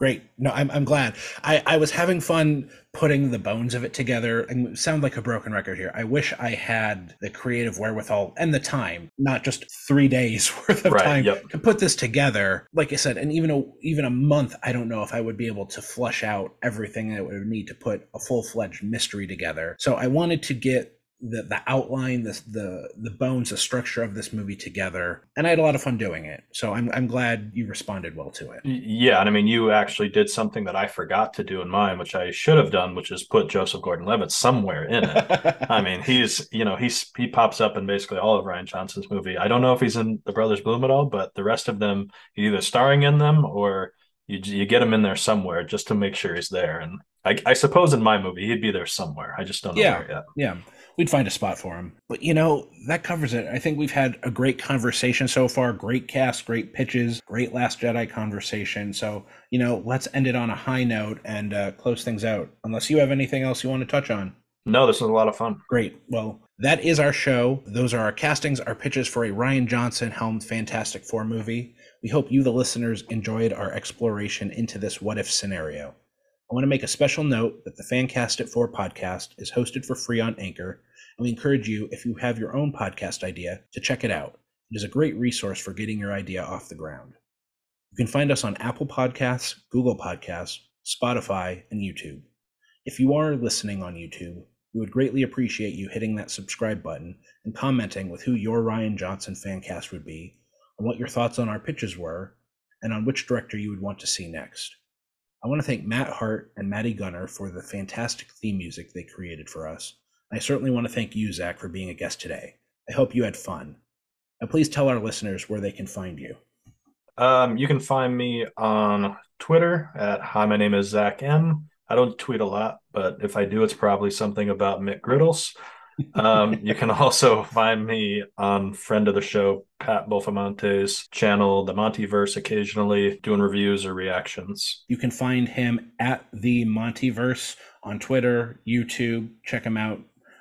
Great. No, I'm, I'm glad. I, I was having fun putting the bones of it together and sound like a broken record here. I wish I had the creative wherewithal and the time, not just three days worth of right, time yep. to put this together. Like I said, and even a even a month, I don't know if I would be able to flush out everything that would need to put a full fledged mystery together. So I wanted to get the the outline, the the the bones, the structure of this movie together, and I had a lot of fun doing it. So I'm I'm glad you responded well to it. Yeah, and I mean you actually did something that I forgot to do in mine, which I should have done, which is put Joseph Gordon-Levitt somewhere in it. I mean he's you know he's he pops up in basically all of Rian Johnson's movie. I don't know if he's in The Brothers Bloom at all, but the rest of them he's either starring in them or you you get him in there somewhere just to make sure he's there. And I, I suppose in my movie he'd be there somewhere. I just don't know yeah, yet. Yeah we'd find a spot for him. But you know, that covers it. I think we've had a great conversation so far. Great cast, great pitches, great Last Jedi conversation. So, you know, let's end it on a high note and uh, close things out. Unless you have anything else you want to touch on. No, this was a lot of fun. Great. Well, that is our show. Those are our castings, our pitches for a Rian Johnson helmed Fantastic Four movie. We hope you, the listeners, enjoyed our exploration into this what if scenario. I want to make a special note that the Fan Cast It Four podcast is hosted for free on Anchor and we encourage you, if you have your own podcast idea, to check it out. It is a great resource for getting your idea off the ground. You can find us on Apple Podcasts, Google Podcasts, Spotify, and YouTube. If you are listening on YouTube, we would greatly appreciate you hitting that subscribe button and commenting with who your Rian Johnson fan cast would be, on what your thoughts on our pitches were, and on which director you would want to see next. I want to thank Matt Hart and Matty Gunner for the fantastic theme music they created for us. I certainly want to thank you, Zack, for being a guest today. I hope you had fun. Now, please tell our listeners where they can find you. Um, you can find me on Twitter at Hi, my name is Zack M. I don't tweet a lot, but if I do, it's probably something about McGriddles. Um, you can also find me on friend of the show, Pat Bofamonte's channel, The Montyverse, occasionally doing reviews or reactions. You can find him at The Montyverse on Twitter, YouTube. Check him out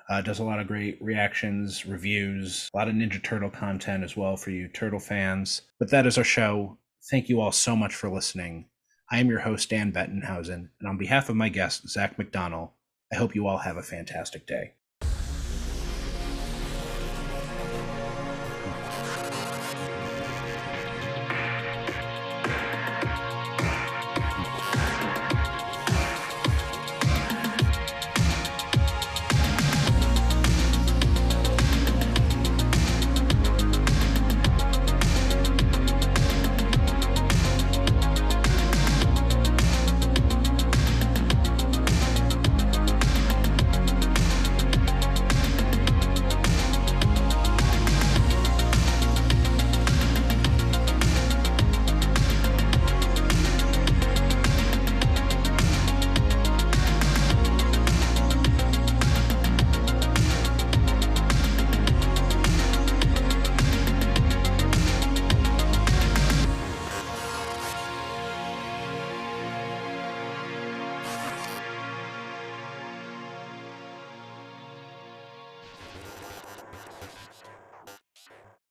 Uh, does a lot of great reactions, reviews, a lot of Ninja Turtle content as well for you Turtle fans. But that is our show. Thank you all so much for listening. I am your host, Dan Bettenhausen, and on behalf of my guest, Zack McDonnell, I hope you all have a fantastic day.